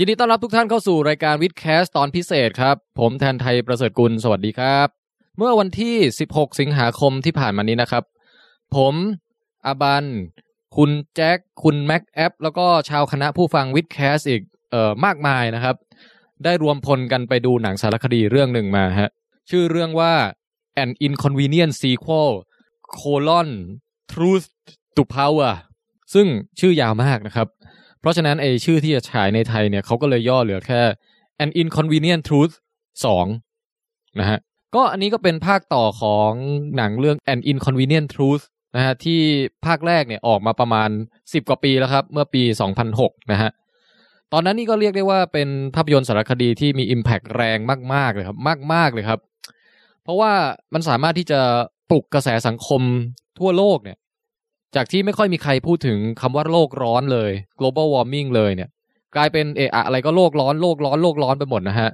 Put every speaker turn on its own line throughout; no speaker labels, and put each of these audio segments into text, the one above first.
ยินดีต้อนรับทุกท่านเข้าสู่รายการวิดแคสตอนพิเศษครับ ผมแทนไทยประเสริฐกุล สวัสดีครับ เมื่อวันที่ 16 สิงหาคมที่ผ่านมานี้นะครับ ผมอาบัน คุณแจ็ค คุณแม็กแอป แล้วก็ชาวคณะผู้ฟังวิดแคสอีกเอ่อมากมายนะครับ ได้รวมพลกันไปดูหนังสารคดีเรื่องหนึ่งมาฮะ ชื่อเรื่องว่า An Inconvenient Sequel colon Truth to Power ซึ่งชื่อยาวมากนะครับ เพราะฉะนั้นไอชื่อที่จะฉายในไทยเนี่ยเขาก็เลยย่อเหลือแค่ An Inconvenient Truth 2นะฮะก็อันนี้ก็เป็นภาคต่อของหนังเรื่อง An Inconvenient Truth นะฮะที่ภาคแรกเนี่ยออกมาประมาณ 10 กว่าปีแล้วครับ เมื่อปี 2006 นะฮะตอนนั้นนี่ก็เรียกได้ว่าเป็นภาพยนตร์สารคดีที่มี Impact แรงมาก ๆ เลยครับมาก ๆ เลยครับ เพราะว่ามันสามารถที่จะปลุกกระแสสังคมทั่วโลกเนี่ย จากที่ไม่ค่อยมีใครพูดถึงคำว่าโลกร้อนเลย global warming เลยเนี่ย กลายเป็นเอะอะไรก็โลกร้อนโลกร้อนโลกร้อนไปหมดนะฮะ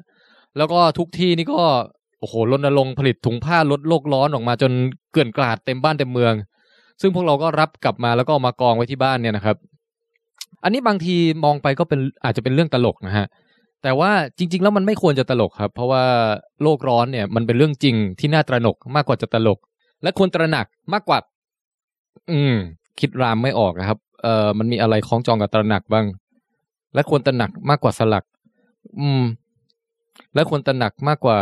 แล้วก็ทุกที่นี่ก็โอ้โหรณรงค์ผลิตถุงผ้าลดโลกร้อนออกมาจนเกลื่อนกลาดเต็มบ้านเต็มเมือง ซึ่งพวกเราก็รับกลับมาแล้วก็มากองไว้ที่บ้านเนี่ยนะครับ อันนี้บางทีมองไปก็เป็นอาจจะเป็นเรื่องตลกนะฮะแต่ว่าจริง ๆ แล้วมันไม่ควรจะตลกครับ เพราะว่าโลกร้อนเนี่ยมันเป็นเรื่องจริงที่น่าตระหนกมากกว่าจะตลก และควรตระหนักมากกว่า อืม คิดรามไม่ออกนะครับ เอ่อมันมีอะไรคล้องจองกับตระหนักบ้าง และควรตระหนักมากกว่าสลัก อืม และควรตระหนักมากกว่า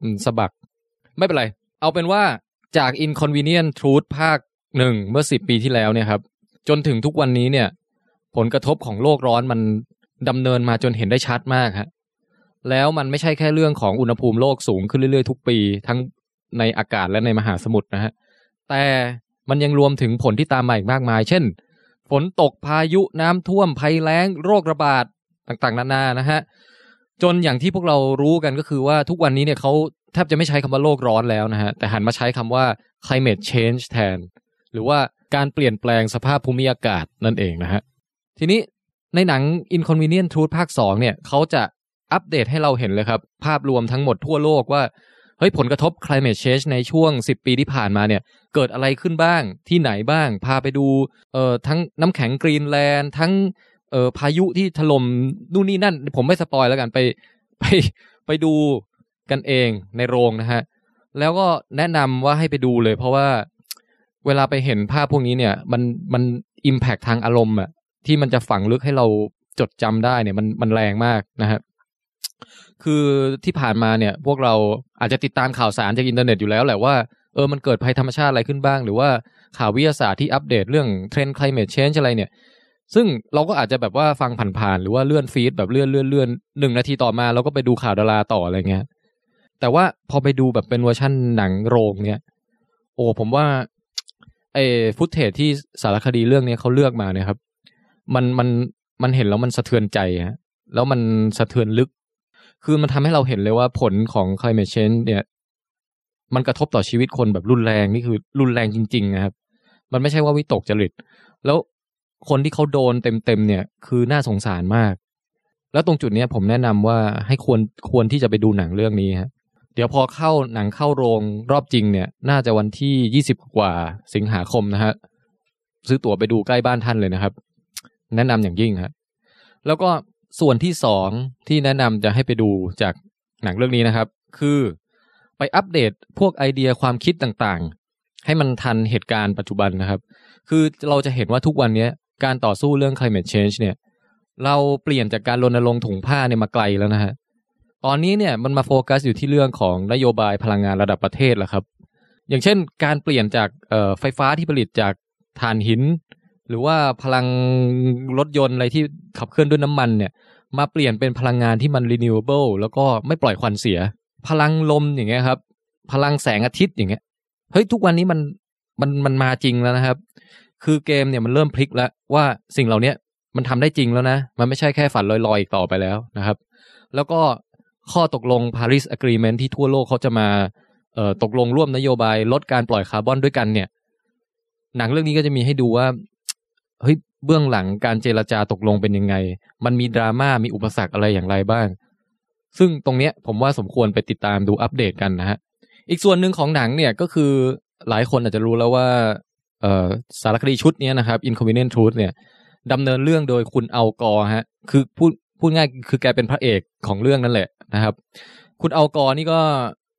อืมสะบัก ไม่เป็นไร เอาเป็นว่าจาก Inconvenient Truth ภาคหนึ่งเมื่อสิบปีที่แล้วเนี่ยครับ จนถึงทุกวันนี้เนี่ย ผลกระทบของโลกร้อนมันดำเนินมาจนเห็นได้ชัดมากฮะแล้วมันไม่ใช่แค่เรื่องของอุณหภูมิโลกสูงขึ้นเรื่อยๆทุกปี ทั้งในอากาศและในมหาสมุทรนะฮะแต่ มันยังรวมถึงผลที่ตามมาอีกมากมาย เช่น ฝนตกพายุน้ำท่วมภัยแล้ง โรคระบาดต่างๆ นานานะฮะจนอย่างที่พวกเรารู้กันก็คือว่าทุกวันนี้เนี่ยเขาแทบจะไม่ใช้คำว่าโลกร้อนแล้วนะฮะแต่หันมาใช้คำว่า climate change แทน หรือว่าการเปลี่ยนแปลงสภาพภูมิอากาศนั่นเองนะฮะทีนี้ในหนัง Inconvenient Truth ภาค 2 เนี่ยเขาจะอัปเดตให้เราเห็นเลยครับ ภาพรวมทั้งหมดทั่วโลกว่า เฮ้ยผลกระทบ climate change ในช่วง 10 ปีที่ผ่านมาเนี่ย เกิดอะไรขึ้นบ้างที่ไหนบ้าง พาไปดูเอ่อทั้งน้ำแข็งกรีนแลนด์ทั้งเอ่อพายุที่ถล่มนู่นนี่นั่น ผมไม่สปอยแล้วกันไปไปไปดูกันเองในโรงนะฮะ แล้วก็แนะนำว่าให้ไปดูเลย เพราะว่าเวลาไปเห็นภาพพวกนี้เนี่ย มันมัน impact ทางอารมณ์อะที่มันจะฝังลึกให้เราจดจำได้เนี่ย มันมันแรงมากนะฮะ คือที่ผ่านมาเนี่ย พวกเราอาจจะติดตามข่าวสารจากอินเทอร์เน็ตอยู่แล้วแหละว่าเออมันเกิดภัยธรรมชาติอะไรขึ้นบ้าง หรือว่าข่าววิทยาศาสตร์ที่อัปเดตเรื่องเทรนด์ climate change อะไรเนี่ย ซึ่งเราก็อาจจะแบบว่าฟังผ่านๆหรือว่าเลื่อน feed แบบเลื่อนเลื่อนเลื่อนหนึ่งนาทีต่อมาเราก็ไปดูข่าวดาราต่ออะไรเงี้ยแต่ว่าพอไปดูแบบเป็นเวอร์ชั่นหนังโรงเนี่ย โอ้ผมว่าไอ้ footage ที่สารคดีเรื่องนี้เขาเลือกมาเนี่ยครับ มันมันมันเห็นแล้วมันสะเทือนใจฮะแล้วมันสะเทือนลึก คือมันทำให้เราเห็นเลยว่าผลของ climate change เนี่ย มันกระทบต่อชีวิตคนแบบรุนแรงนี่คือรุนแรงจริงๆนะครับ มันไม่ใช่ว่าวิตกจริต แล้วคนที่เขาโดนเต็มๆเนี่ย คือน่าสงสารมาก แล้วตรงจุดเนี้ยผมแนะนำว่าให้ควรควรที่จะไปดูหนังเรื่องนี้ฮะเดี๋ยวพอเข้าหนังเข้าโรงรอบจริงเนี่ย น่าจะวันที่ยี่สิบกว่าสิงหาคมนะฮะซื้อตั๋วไปดูใกล้บ้านท่านเลยนะครับ แนะนำอย่างยิ่งฮะแล้วก็ ส่วนที่สองที่แนะนำจะให้ไปดูจากหนังเรื่องนี้นะครับ คือไปอัปเดตพวกไอเดียความคิดต่างๆ ให้มันทันเหตุการณ์ปัจจุบันนะครับ คือเราจะเห็นว่าทุกวันนี้การต่อสู้เรื่อง climate change เนี่ย เราเปลี่ยนจากการรณรงค์ถุงผ้าเนี่ยมาไกลแล้วนะฮะตอนนี้เนี่ยมันมาโฟกัสอยู่ที่เรื่องของนโยบายพลังงานระดับประเทศแล้วครับ อย่างเช่น การเปลี่ยนจากไฟฟ้าที่ผลิตจากถ่านหิน หรือว่าพลังรถยนต์อะไรที่ขับเคลื่อนด้วยน้ำมันเนี่ย มาเปลี่ยนเป็นพลังงานที่มัน renewable แล้วก็ไม่ปล่อยควันเสีย พลังลมอย่างเงี้ยครับ พลังแสงอาทิตย์อย่างเงี้ยเฮ้ยทุกวันนี้มันมันมันมาจริงแล้วนะครับ คือเกมเนี่ยมันเริ่มพลิกแล้วว่าสิ่งเหล่านี้มันทำได้จริงแล้วนะ มันไม่ใช่แค่ฝันลอยๆอีกต่อไปแล้วนะครับ แล้วก็ข้อตกลง Paris Agreement ที่ทั่วโลกเขาจะมาเอ่อตกลงร่วมนโยบายลดการปล่อยคาร์บอนด้วยกันเนี่ย หนังเรื่องนี้ก็จะมีให้ดูว่า เบื้องหลังการเจรจาตกลงเป็นยังไง มันมีดราม่ามีอุปสรรคอะไรอย่างไรบ้าง ซึ่งตรงเนี้ยผมว่าสมควรไปติดตามดูอัปเดตกันนะฮะ อีกส่วนหนึ่งของหนังเนี่ยก็คือหลายคนอาจจะรู้แล้วว่าสารคดีชุดนี้นะครับ Inconvenient Truth เนี่ยดำเนินเรื่องโดยคุณเอากอฮะ คือพูดพูดง่ายคือแกเป็นพระเอกของเรื่องนั่นแหละนะครับ คุณเอากอนี่ก็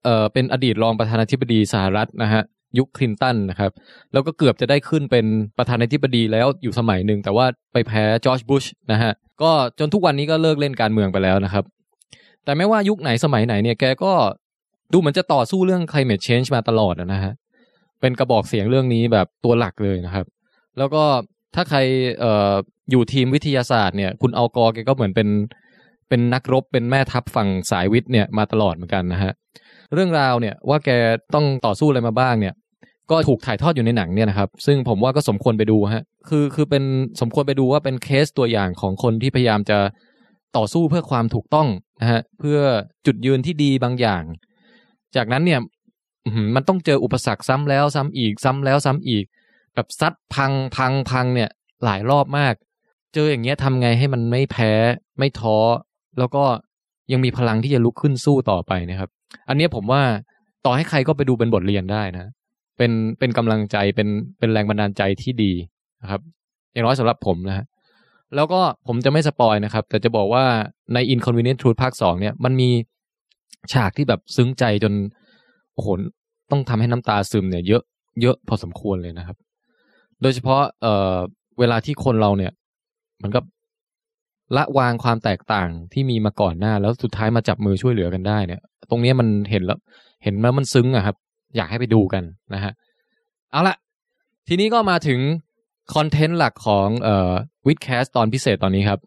เออเป็นอดีตรองประธานาธิบดีสหรัฐนะฮะ ยุคคลินตันนะครับ แล้วก็เกือบจะได้ขึ้นเป็นประธานาธิบดีแล้วอยู่สมัยหนึ่งแต่ว่าไปแพ้จอร์จบุชนะฮะก็จนทุกวันนี้ก็เลิกเล่นการเมืองไปแล้วนะครับ แต่ไม่ว่ายุคไหนสมัยไหนเนี่ยแกก็ดูเหมือนจะต่อสู้เรื่อง climate change มาตลอดนะฮะเป็นกระบอกเสียงเรื่องนี้แบบตัวหลักเลยนะครับ แล้วก็ถ้าใครอออยู่ทีมวิทยาศาสตร์เนี่ยคุณเอากอแกก็เหมือนเป็นเป็นนักรบเป็นแม่ทัพฝั่งสายวิทย์เนี่ยมาตลอดเหมือนกันนะฮะ เรื่องราวเนี่ยว่าแกต้องต่อสู้อะไรมาบ้างเนี่ย ก็ถูกถ่ายทอดอยู่ในหนังเนี่ยนะครับ ซึ่งผมว่าก็สมควรไปดูฮะคือคือเป็นสมควรไปดูว่าเป็นเคสตัวอย่างของคนที่พยายามจะต่อสู้เพื่อความถูกต้องนะฮะเพื่อจุดยืนที่ดีบางอย่าง จากนั้นเนี่ยมันต้องเจออุปสรรคซ้ำแล้วซ้ำอีกซ้ำแล้วซ้ำอีก แบบซัดพังพังพังเนี่ยหลายรอบมาก เจออย่างเงี้ยทำไงให้มันไม่แพ้ ไม่ท้อ แล้วก็ยังมีพลังที่จะลุกขึ้นสู้ต่อไปนะครับ อันนี้ผมว่าต่อให้ใครก็ไปดูเป็นบทเรียนได้นะ เป็นเป็นกำลังใจเป็นเป็นแรงบันดาลใจที่ดีนะครับ อย่างน้อยสำหรับผมนะฮะแล้วก็ผมจะไม่สปอยนะครับ แต่จะบอกว่าใน Inconvenient Truth ภาคสองเนี่ย มันมีฉากที่แบบซึ้งใจจนโอ้โหต้องทำให้น้ำตาซึมเนี่ยเยอะเยอะพอสมควรเลยนะครับ โดยเฉพาะเอ่อเวลาที่คนเราเนี่ย มันก็ ละวางความแตกต่างที่มีมาก่อนหน้า แล้วสุดท้ายมาจับมือช่วยเหลือกันได้เนี่ย ตรงนี้มันเห็นแล้ว เห็นแล้วมันซึ้งอะครับ อยากให้ไปดูกันนะฮะเอาละทีนี้ก็มาถึงคอนเทนต์หลักของเอ่อวิดแคสตอนพิเศษตอนนี้ครับ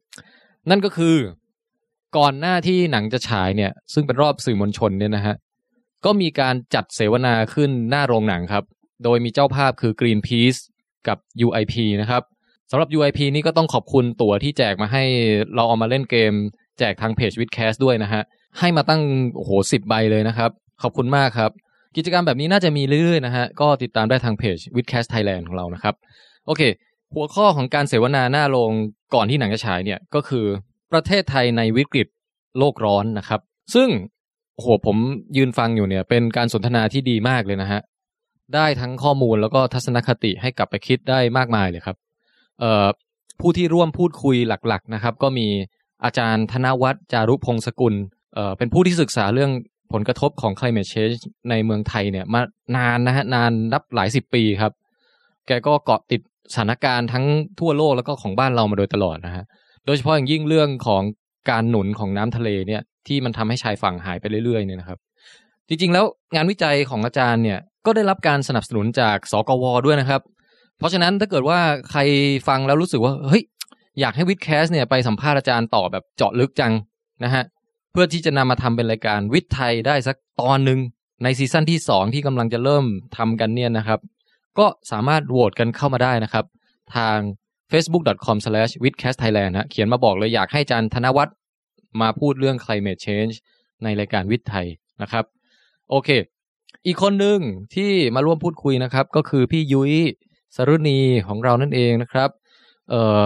นั่นก็คือก่อนหน้าที่หนังจะฉายเนี่ย ซึ่งเป็นรอบสื่อมวลชนเนี่ยนะฮะก็มีการจัดเสวนาขึ้นหน้าโรงหนังครับ โดยมีเจ้าภาพคือ Greenpeace กับ UIP นะครับ สำหรับ UIP นี่ก็ต้องขอบคุณตั๋วที่แจกมาให้เราเอามาเล่นเกม แจกทางเพจวิดแคสด้วยนะฮะ ให้มาตั้งโอ้โหสิบใบเลยนะครับ ขอบคุณมากครับ กิจกรรมแบบนี้น่าจะมีเรื่อยๆนะฮะ ก็ติดตามได้ทางเพจ w i t c a s t Thailand ของเรานะครับ โอเค หัวข้อของการเสวนาหน้าโรงก่อนที่หนังจะฉายเนี่ยก็คือประเทศไทยในวิกฤตโลกร้อนนะครับ ซึ่งโอ้โหผมยืนฟังอยู่เนี่ย เป็นการสนทนาที่ดีมากเลยนะฮะได้ทั้งข้อมูลแล้วก็ทัศนคติให้กลับไปคิดได้มากมายเลยครับ ผู้ที่ร่วมพูดคุยหลักๆนะครับ ก็มีอาจารย์ธนวัฒน์จารุพงศกุลเเป็นผู้ที่ศึกษาเรื่องผลกระทบของ climate change ในเมืองไทยเนี่ยมานานนะฮะนานนับหลายสิบปีครับ แกก็เกาะติดสถานการณ์ทั้งทั่วโลกแล้วก็ของบ้านเรามาโดยตลอดนะฮะโดยเฉพาะอย่างยิ่งเรื่องของการหนุนของน้ำทะเลเนี่ยที่มันทำให้ชายฝั่งหายไปเรื่อยๆเนี่ยนะครับ จริงๆแล้วงานวิจัยของอาจารย์เนี่ยก็ได้รับการสนับสนุนจากสกวด้วยนะครับ เพราะฉะนั้นถ้าเกิดว่าใครฟังแล้วรู้สึกว่าเฮ้ยอยากให้วิดแคสเนี่ยไปสัมภาษณ์อาจารย์ต่อแบบเจาะลึกจังนะฮะเพื่อที่จะนำมาทำเป็นรายการวิทย์ไทยได้สักตอนหนึ่งในซีซั่นที่สองที่กำลังจะเริ่มทำกันเนี่ยนะครับ ก็สามารถโหวตกันเข้ามาได้นะครับ ทาง facebook.com/withcastthailand ฮะเขียนมาบอกเลยอยากให้อาจารย์ธนวัฒน์มาพูดเรื่อง climate change ในรายการวิทย์ไทยนะครับ โอเค อีกคนหนึ่งที่มาร่วมพูดคุยนะครับ ก็คือพี่ยุ้ย สรุณีของเรานั่นเองนะครับ เอ่อ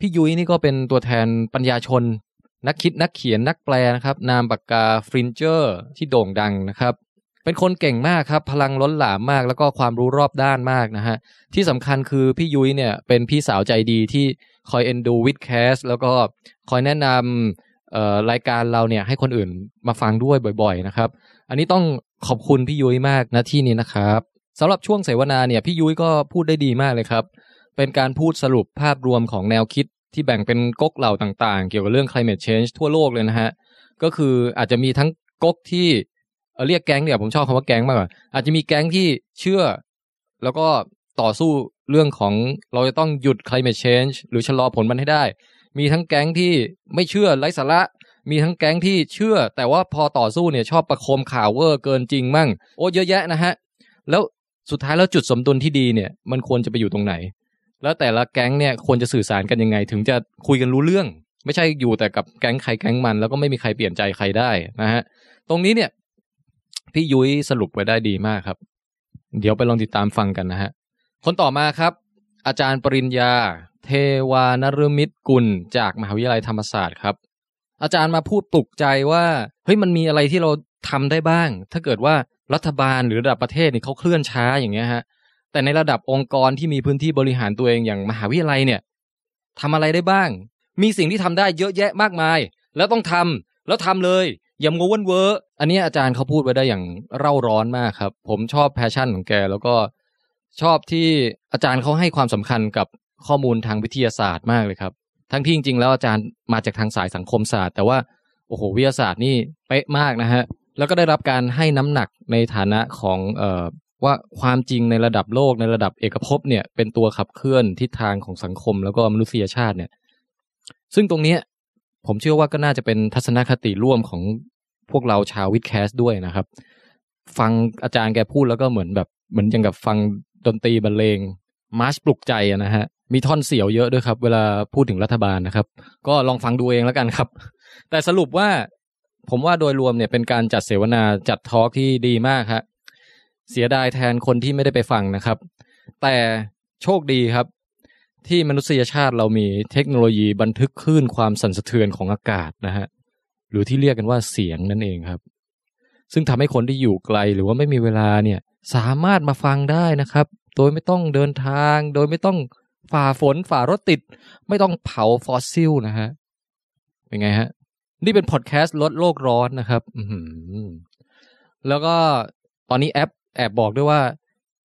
พี่ยุ้ยนี่ก็เป็นตัวแทนปัญญาชน นักคิดนักเขียนนักแปลนะครับ นามปากกาฟรินเจอร์ที่โด่งดังนะครับ เป็นคนเก่งมากครับ พลังล้นหลามมากแล้วก็ความรู้รอบด้านมากนะฮะที่สำคัญคือพี่ยุ้ยเนี่ยเป็นพี่สาวใจดีที่คอยเอ็นดูวิดแคสแล้วก็คอยแนะนำรายการเราเนี่ยให้คนอื่นมาฟังด้วยบ่อย ๆ นะครับ อันนี้ต้องขอบคุณพี่ยุ้ยมากนะที่นี้นะครับ สำหรับช่วงเสวนาเนี่ยพี่ยุ้ยก็พูดได้ดีมากเลยครับ เป็นการพูดสรุปภาพรวมของแนวคิดที่แบ่งเป็นก๊กเหล่าต่างๆ เกี่ยวกับเรื่อง climate change ทั่วโลกเลยนะฮะ ก็คืออาจจะมีทั้งก๊กที่เเรียกแก๊งเนี่ยผมชอบคำว่าแก๊งมากกว่าอาจจะมีแก๊งที่เชื่อ แล้วก็ต่อสู้เรื่องของเราจะต้องหยุด climate change หรือชะลอผลมันให้ได้ มีทั้งแก๊งที่ไม่เชื่อไร้สาระ มีทั้งแก๊งที่เชื่อ แต่ว่าพอต่อสู้เนี่ยชอบประโคมข่าวเวอร์เกินจริงมั่ง โอ้เยอะแยะนะฮะ แล้ว สุดท้ายแล้วจุดสมดุลที่ดีเนี่ย มันควรจะไปอยู่ตรงไหน แล้วแต่ละแก๊งเนี่ยควรจะสื่อสารกันยังไง ถึงจะคุยกันรู้เรื่อง ไม่ใช่อยู่แต่กับแก๊งใครแก๊งมัน แล้วก็ไม่มีใครเปลี่ยนใจใครได้นะฮะตรงนี้เนี่ย พี่ยุ้ยสรุปไว้ได้ดีมากครับ เดี๋ยวไปลองติดตามฟังกันนะฮะคนต่อมาครับ อาจารย์ปริญญา เทวานฤมิตกุลจากมหาวิทยาลัยธรรมศาสตร์ครับ อาจารย์มาพูดปลุกใจว่าเฮ้ยมันมีอะไรที่เราทำได้บ้าง ถ้าเกิดว่า รัฐบาลหรือระดับประเทศเนี่ยเขาเคลื่อนช้าอย่างเงี้ยฮะ แต่ในระดับองค์กรที่มีพื้นที่บริหารตัวเองอย่างมหาวิทยาลัยเนี่ยทำอะไรได้บ้าง มีสิ่งที่ทำได้เยอะแยะมากมาย แล้วต้องทำแล้วทำเลย อย่ามัววันเวอร์อันนี้อาจารย์เขาพูดไว้ได้อย่างเร่าร้อนมากครับ ผมชอบ passion ของแก แล้วก็ชอบที่อาจารย์เขาให้ความสำคัญกับข้อมูลทางวิทยาศาสตร์มากเลยครับ ทั้งที่จริงๆแล้วอาจารย์มาจากทางสายสังคมศาสตร์ แต่ว่าโอ้โหวิทยาศาสตร์นี่เป๊ะมากนะฮะ แล้วก็ได้รับการให้น้ำหนักในฐานะของเอ่อว่าความจริงในระดับโลกในระดับเอกภพเนี่ย เป็นตัวขับเคลื่อนทิศทางของสังคมแล้วก็มนุษยชาติเนี่ย ซึ่งตรงเนี้ยผมเชื่อว่าก็น่าจะเป็นทัศนคติร่วมของพวกเราชาววิดแคสด้วยนะครับ ฟังอาจารย์แกพูดแล้วก็เหมือนแบบเหมือนอย่างกับฟังดนตรีบรรเลงมาร์ชปลุกใจนะฮะ มีท่อนเสียวเยอะด้วยครับ เวลาพูดถึงรัฐบาลนะครับ ก็ลองฟังดูเองแล้วกันครับ แต่สรุปว่า ผมว่าโดยรวมเนี่ยเป็นการจัดเสวนาจัดทอล์กที่ดีมากครับเสียดายแทนคนที่ไม่ได้ไปฟังนะครับ แต่โชคดีครับ ที่มนุษยชาติเรามีเทคโนโลยีบันทึกคลื่นความสั่นสะเทือนของอากาศนะฮะหรือที่เรียกกันว่าเสียงนั่นเองครับ ซึ่งทำให้คนที่อยู่ไกลหรือว่าไม่มีเวลาเนี่ย สามารถมาฟังได้นะครับ โดยไม่ต้องเดินทาง โดยไม่ต้องฝ่าฝนฝ่ารถติด ไม่ต้องเผาฟอสซิลนะฮะเป็นไงฮะ นี่เป็นพอดแคสต์ลดโลกร้อนนะครับอืแล้วก็ตอนนี้แอปแอบบอกด้วยว่า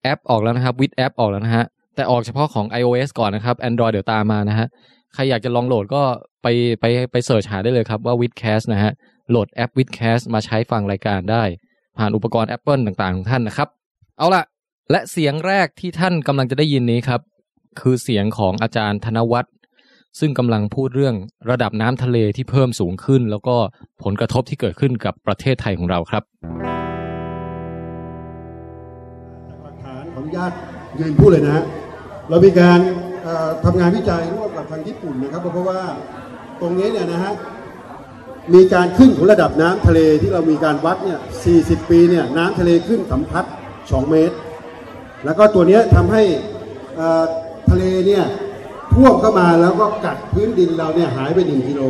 แอปออกแล้วนะครับวิดแอปออกแล้วนะฮะ แต่ออกเฉพาะของ iOS ก่อนนะครับ Android เดี๋ยวตามมานะฮะ ใครอยากจะลองโหลดก็ไปไปไปเสิร์ชหาได้เลยครับว่า w i t c a s t นะฮะ โหลดแอป w i t c a s t มาใช้ฟังรายการได้ ผ่านอุปกรณ์ Apple ต่างๆ ของท่านนะครับ เอาล่ะ และเสียงแรกที่ท่านกำลังจะได้ยินนี้ครับ คือเสียงของอาจารย์ธนวัฒน์ ซึ่งกำลังพูดเรื่องระดับน้ำทะเลที่เพิ่มสูงขึ้น แล้วก็ผลกระทบที่เกิดขึ้นกับประเทศไทยของเราครับ
หลักฐานขออนุญาติยืนพูดเลยนะฮะเรามีการทำงานวิจัยร่วมกับทางญี่ปุ่นนะครับ เพราะว่าตรงนี้เนี่ยนะฮะมีการขึ้นของระดับน้ำทะเลที่เรามีการวัดเนี่ย 40 ปีเนี่ยน้ำทะเลขึ้นสัมพัทธ์2เมตร แล้วก็ตัวนี้ทำให้ทะเลเนี่ย ท่วมเข้ามาแล้วก็กัดพื้นดินเราเนี่ยหายไป 1กิโล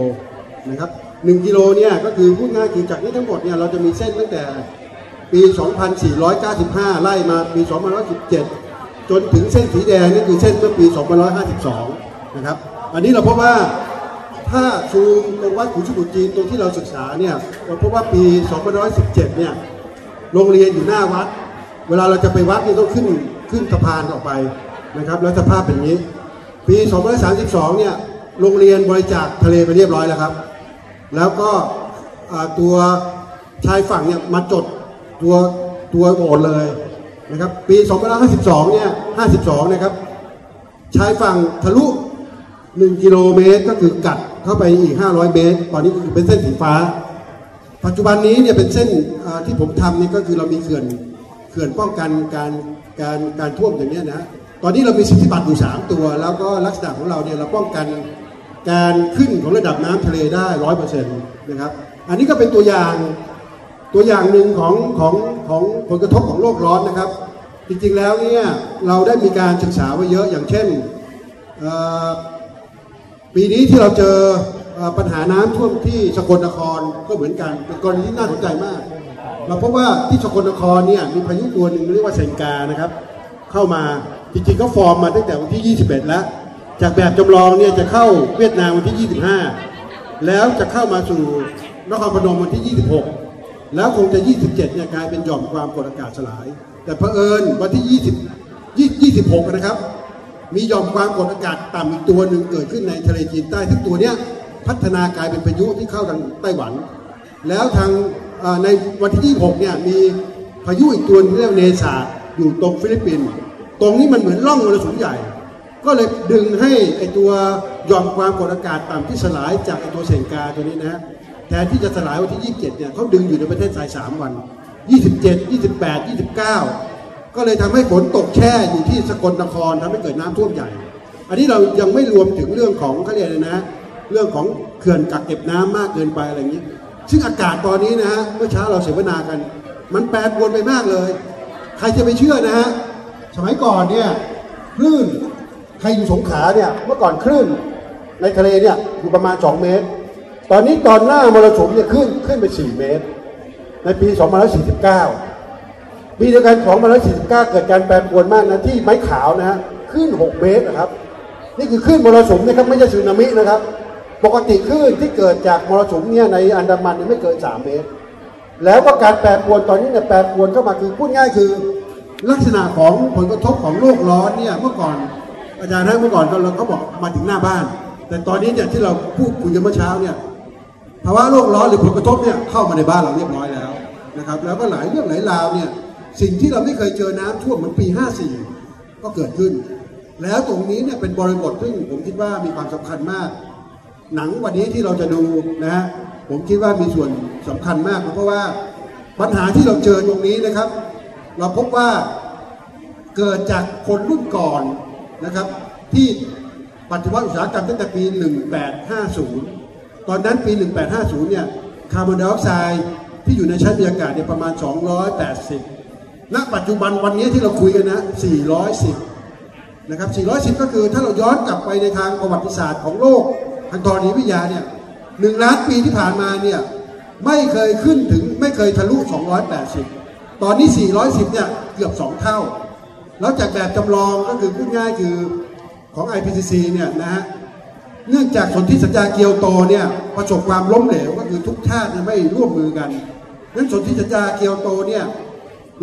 นะครับ1กิโลเนี่ยก็คือพูดง่ายคือจากนี้ทั้งหมดเนี่ยเราจะมีเส้นตั้งแต่ปี 2495 ไล่มาปี2517 จนถึงเส้นสีแดงนี่คือเส้นเมื่อปี2552 นะครับ อันนี้เราพบว่าถ้าซูมตรงวัดขุนสมุทรจีนตรงที่เราศึกษาเนี่ยเราพบว่าปี2517 เนี่ยโรงเรียนอยู่หน้าวัด เวลาเราจะไปวัดเนี่ยต้องขึ้นขึ้นสะพานออกไปนะครับ แล้วสภาพเป็นอย่างนี้ ปี 2532 เนี่ย โรงเรียนบริจาคทะเลไปเรียบร้อยแล้วครับ แล้วก็ตัวชายฝั่งเนี่ยมาจดตัวตัวโอนเลยนะครับ ปี 2552 เนี่ย 52 นะครับ ชายฝั่งทะลุ 1 กิโลเมตรก็คือกัดเข้าไปอีก 500 เมตร ตอนนี้คือเป็นเส้นสีฟ้า ปัจจุบันนี้เนี่ยเป็นเส้นที่ผมทำนี่ก็คือเรามีเขื่อนเขื่อนป้องกันการการการท่วมอย่างนี้นะ ตอนนี้เรามีสิทธิบัตรอยู่3ตัว แล้วก็ลักษณะของเราเนี่ยเราป้องกันการขึ้นของระดับน้ำทะเลได้ร้อยเปอร์เซ็นต์นะครับ อันนี้ก็เป็นตัวอย่างตัวอย่างหนึ่งของของของผลกระทบของโลกร้อนนะครับ จริงๆแล้วเนี่ยเราได้มีการศึกษาไว้เยอะอย่างเช่นปีนี้ที่เราเจอปัญหาน้ำท่วมที่สกลนครก็เหมือนกันเป็นกรณีที่น่าสนใจมาก เราพบว่าที่สกลนครเนี่ยมีพายุตัวหนึ่งเรียกว่าเซนกานะครับ เข้ามา จริงๆก็ฟอร์มมาตั้งแต่วันที่ 21 แล้ว จากแบบจำลองเนี่ยจะเข้าเวียดนามวันที่ 25 แล้วจะเข้ามาสู่นครพนมวันที่ 26 แล้วคงจะ 27 เนี่ยกลายเป็นหย่อมความกดอากาศสลาย แต่เผอิญวันที่ 20 26 นะครับ มีหย่อมความกดอากาศต่ำอีกตัวหนึ่งเกิดขึ้นในทะเลจีนใต้ทั้งตัวเนี้ยพัฒนากลายเป็นพายุที่เข้าทางไต้หวัน แล้วทางในวันที่ 26 เนี่ยมีพายุอีกตัวเรียกเนสาทอยู่ตรงฟิลิปปินส์ ตรงนี้มันเหมือนร่องมรสุมใหญ่ ก็เลยดึงให้ไอตัวหย่อมความกดอากาศต่ำที่สลายจากไอตัวเซินกาตัวนี้นะแทนที่จะสลายวันที่ 27 เนี่ยเขาดึงอยู่ในประเทศไทย3 วัน 27 28 29 ก็เลยทำให้ฝนตกแช่อยู่ที่สกลนครทำให้เกิดน้ำท่วมใหญ่ อันนี้เรายังไม่รวมถึงเรื่องของเขาเรียกนะ เรื่องของเขื่อนกักเก็บน้ำมากเกินไปอะไรอย่างนี้ ซึ่งอากาศตอนนี้นะฮะเมื่อเช้าเราเสวนากัน มันแปรปรวนไปมากเลย ใครจะไปเชื่อนะฮะ สมัยก่อนเนี่ยคลื่นใครอยู่สงขลาเนี่ยเมื่อก่อนคลื่นในทะเลเนี่ยอยู่ประมาณ 2 เมตร ตอนนี้ตอนหน้ามรสุมเนี่ยขึ้นขึ้นไป4เมตร ในปี 2549 ปีเดียวกันของ2549 เกิดการแปรปรวนมากนะที่ไม้ขาวนะฮะขึ้น 6 เมตรนะครับ นี่คือคลื่นมรสุมนะครับไม่ใช่สึนามินะครับ ปกติคลื่นที่เกิดจากมรสุมเนี่ยในอันดามันเนี่ยไม่เกิน 3 เมตร แล้วก็การแปรปรวนตอนนี้เนี่ยแปรปรวนเข้ามาคือพูดง่ายคือ ลักษณะของผลกระทบของโลกร้อนเนี่ยเมื่อก่อนอาจารย์นะเมื่อก่อนเราเขาบอกมาถึงหน้าบ้าน แต่ตอนนี้เนี่ยที่เราพูดคุยกันเมื่อเช้าเนี่ยภาวะโลกร้อนหรือผลกระทบเนี่ยเข้ามาในบ้านเราเรียบร้อยแล้วนะครับ แล้วก็หลายเรื่องหลายราวเนี่ยสิ่งที่เราไม่เคยเจอน้ำท่วมเหมือนปี 54 ก็เกิดขึ้น แล้วตรงนี้เนี่ยเป็นบริบทซึ่งผมคิดว่ามีความสำคัญมาก หนังวันนี้ที่เราจะดูนะฮะผมคิดว่ามีส่วนสำคัญมากเพราะว่าปัญหาที่เราเจอตรงนี้นะครับ เราพบว่าเกิดจากคนรุ่นก่อนนะครับ ที่ปฏิวัติอุตสาหกรรมตั้งแต่ปี 1850 ตอนนั้นปี 1850 เนี่ยคาร์บอนไดออกไซด์ที่อยู่ในชั้นบรรยากาศเนี่ยประมาณ 280 ณ ปัจจุบันวันนี้ที่เราคุยกันนะ 410 นะครับ 410 ก็คือถ้าเราย้อนกลับไปในทางประวัติศาสตร์ของโลกทางธรณีวิทยาเนี่ยหนึ่งล้านปีที่ผ่านมาเนี่ยไม่เคยขึ้นถึงไม่เคยทะลุ 280 ตอนนี้ 410 เนี่ย เกือบ 2 เท่า แล้วจากแบบจำลองก็คือพูดง่ายคือของ IPCC เนี่ยนะฮะ เนื่องจากสนธิสัญญาเกียวโตเนี่ยประสบความล้มเหลวก็คือทุกชาติไม่ร่วมมือกันนั้นสนธิสัญญาเกียวโตเนี่ย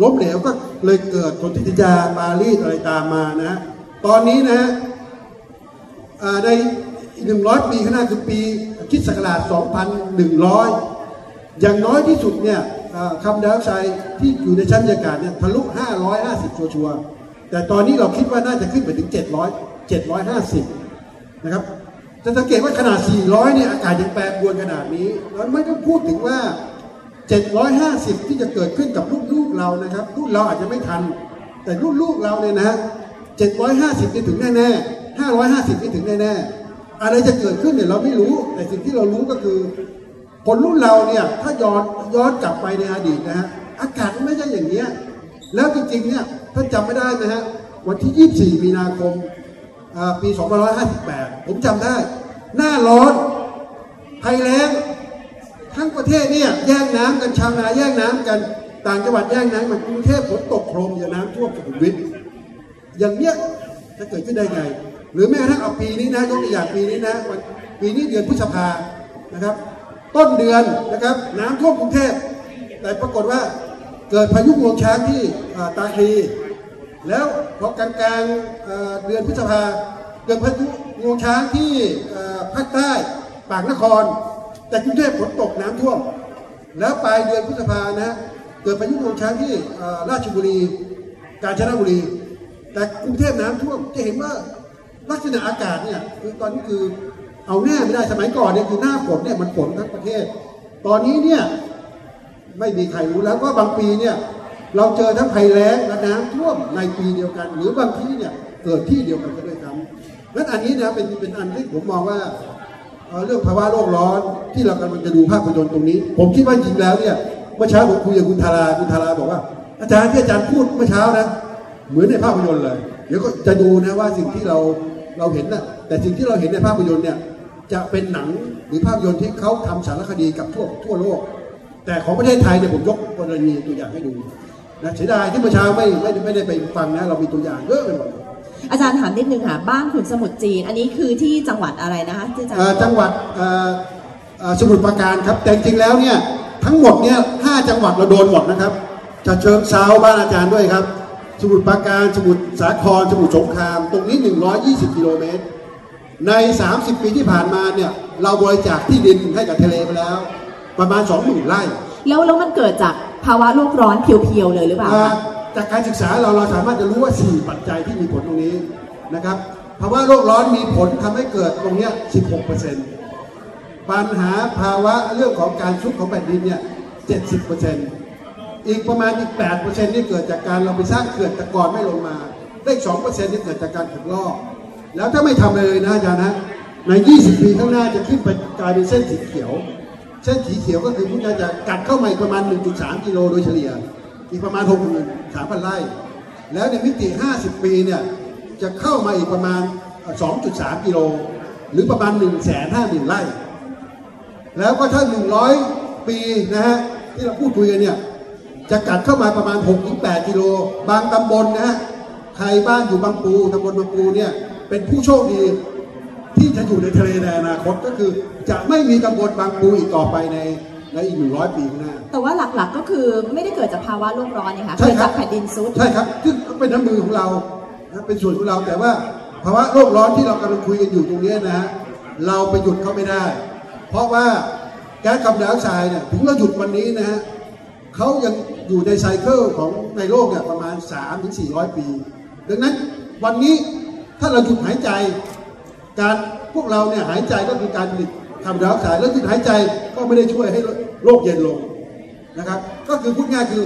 ล้มเหลวก็เลยเกิดสนธิสัญญาปารีสอะไรตามมานะฮะ ตอนนี้นะฮะอ่าในหนึ่งร้อยปีข้างหน้าคือปีคิดศักราช2,100อย่างน้อยที่สุดเนี่ย คาร์บอนไดออกไซด์ที่อยู่ในชั้นบรรยากาศเนี่ยทะลุ 550 ชัวร์แต่ตอนนี้เราคิดว่าน่าจะขึ้นไปถึง 700 750 นะครับ จะสังเกตว่าขนาด 400 เนี่ย อากาศยังแปรปรวนขนาดนี้แล้วไม่ต้องพูดถึงว่า 750 ที่จะเกิดขึ้นกับลูกๆเรานะครับรุ่นเราอาจจะไม่ทัน แต่รุ่นลูกเราเนี่ยนะ 750นี่ถึงแน่ๆ550นี่ถึงแน่ๆอะไรจะเกิดขึ้นเนี่ยเราไม่รู้ แต่สิ่งที่เรารู้ก็คือ คนรุ่นเราเนี่ยถ้าย้อนย้อนกลับไปในอดีตนะฮะอากาศไม่ใช่อย่างเนี้ยแล้วจริงๆเนี่ยถ้าจำไม่ได้นะฮะวันที่ 24 มีนาคมอ่าปี 2558 ผมจำได้ หน้าร้อนภัยแล้งทั้งประเทศเนี่ยแย่งน้ำกันชาวนาแย่งน้ำกันต่างจังหวัดแย่งน้ำกันกรุงเทพฝนตกโครมอย่าน้ำท่วมสุขุมวิทอย่างเนี้ยจะเกิดขึ้นได้ไง หรือแม้กระทั่งเอาปีนี้นะยกตัวอย่างปีนี้นะปีนี้เดือนพฤษภานะครับ ต้นเดือนนะครับน้ำท่วมกรุงเทพแต่ปรากฏว่าเกิดพายุงวงช้างที่ตาคลีแล้วพอกลางกลางเดือนพฤษภาเกิดพายุงวงช้างที่ภาคใต้ปากนคร แต่กรุงเทพฝนตกน้ำท่วม แล้วปลายเดือนพฤษภานะเกิดพายุงวงช้างที่ราชบุรี กาญจนบุรี แต่กรุงเทพน้ำท่วมจะเห็นว่าลักษณะอากาศเนี่ยคือตอนนี้คือ เอาแน่ไม่ได้สมัยก่อนเนี่ยคือหน้าฝนเนี่ยมันฝนทั้งประเทศ ตอนนี้เนี่ยไม่มีใครรู้แล้วว่าบางปีเนี่ยเราเจอทั้งภัยแล้งและน้ำท่วมในปีเดียวกัน หรือบางที่เนี่ยเกิดที่เดียวกันก็ด้วยซ้ำนั้นอันนี้นะเป็นเป็นอันที่ผมมองว่าเอ่อเรื่องภาวะโลกร้อนที่เรากำลังจะดูภาพยนตร์ตรงนี้ ผมคิดว่าจริงแล้วเนี่ยเมื่อเช้าผมคุยกับคุณธาราคุณธาราบอกว่า อาจารย์ที่อาจารย์พูดเมื่อเช้านะเหมือนในภาพยนตร์เลย เดี๋ยวก็จะดูนะว่าสิ่งที่เราเราเห็นนะแต่สิ่งที่เราเห็นในภาพยนตร์เนี่ย จะเป็นหนังหรือภาพยนตร์ที่เขาทำสารคดีกับทั่วทั่วโลก แต่ของประเทศไทยเนี่ยผมยกกรณีตัวอย่างให้ดูนะเสียดายที่เมื่อเช้าไม่ไม่ได้ไม่ได้ไปฟังนะเรามีตัวอย่างเยอะไปหมดเลย
อาจารย์ถามนิดนึงค่ะบ้านขุนสมุทรจีน อันนี้คือที่จังหวัดอะไรนะคะที่อาจารย์
เอ่อจังหวัดเอ่อเอ่อสมุทรปราการครับ แต่จริงๆแล้วเนี่ยทั้งหมดเนี่ยห้าจังหวัดเราโดนหมดนะครับจะเชิงเซาบ้านอาจารย์ด้วยครับ สมุทรปราการสมุทรสาครสมุทรสงคราม ตรงนี้ 120 กิโลเมตร ใน 30 ปีที่ผ่านมาเนี่ยเราบริจาคที่ดินให้กับทะเลไปแล้ว ประมาณ20,000ไร่
แล้วแล้วมันเกิดจากภาวะโลกร้อนเพียวๆเลยหรือเปล่า
อ่า
คะ
จากการศึกษาเราเราสามารถจะรู้ว่า 4 ปัจจัยที่มีผลตรงนี้นะครับภาวะโลกร้อนมีผลทำให้เกิดตรงเนี้ย16%ปัญหาภาวะเรื่องของการชุบของแผ่นดินเนี่ย70%อีกประมาณอีก8%นี่เกิดจากการเราไปสร้างเขื่อนตะกอนไม่ลงมา ได้อีก2%นี่เกิดจากการขุดลอก แล้วถ้าไม่ทำอะไรเลยนะอาจารย์นะ ใน 20 ปีข้างหน้าจะขึ้นไปกลายเป็นเส้นสีเขียว เส้นสีเขียวก็คือพุทธจะกัดเข้ามาอีกประมาณ 1.3 กิโลโดยเฉลี่ย อีกประมาณ 63,000ไร่ แล้วในมิติ 50 ปีเนี่ยจะเข้ามาอีกประมาณ 2.3 กิโล หรือประมาณ 150,000ไร่ แล้วก็ถ้า 100 ปีนะฮะที่เราพูดคุยกันเนี่ยจะกัดเข้ามาประมาณ 6-8 กิโล บางตำบลนะฮะใครบ้านอยู่บางปูตำบลบางปูเนี่ย เป็นผู้โชคดี ที่จะอยู่ในทะเลในอนาคตก็คือ จะไม่มีตำบลบางปูอีกต่อไปในในอีกหนึ่งร้อยปีข้างหน้า
แต่ว่าหลักๆก็คือไม่ได้เกิดจากภาวะโลกร้อนเนี่ยค่ะ
ใช่
เกิด
ครั
จา
บ
กแผ่นดินซุด
ใช่ครับซึ่งเป็นน้ำมือของเรานะเป็นส่วนของเราแต่ว่าภาวะโลกร้อนที่เรากำลังคุยกันอยู่ตรงเนี้ยนะฮะเราไปหยุดเขาไม่ได้ เพราะว่าแก๊สคาร์บอนไดออกไซด์เนี่ยถึงเราหยุดวันนี้นะฮะเขายังอยู่ใน cycle ของในโลกเนี่ยประมาณ 3-400 ปี ดังนั้นวันนี้ ถ้าเราหยุดหายใจ การพวกเราเนี่ยหายใจก็คือการผลิตคาร์บอนไดออกไซด์แล้วหยุดหายใจก็ไม่ได้ช่วยให้โลกเย็นลงนะครับ ก็คือพูดง่ายคือ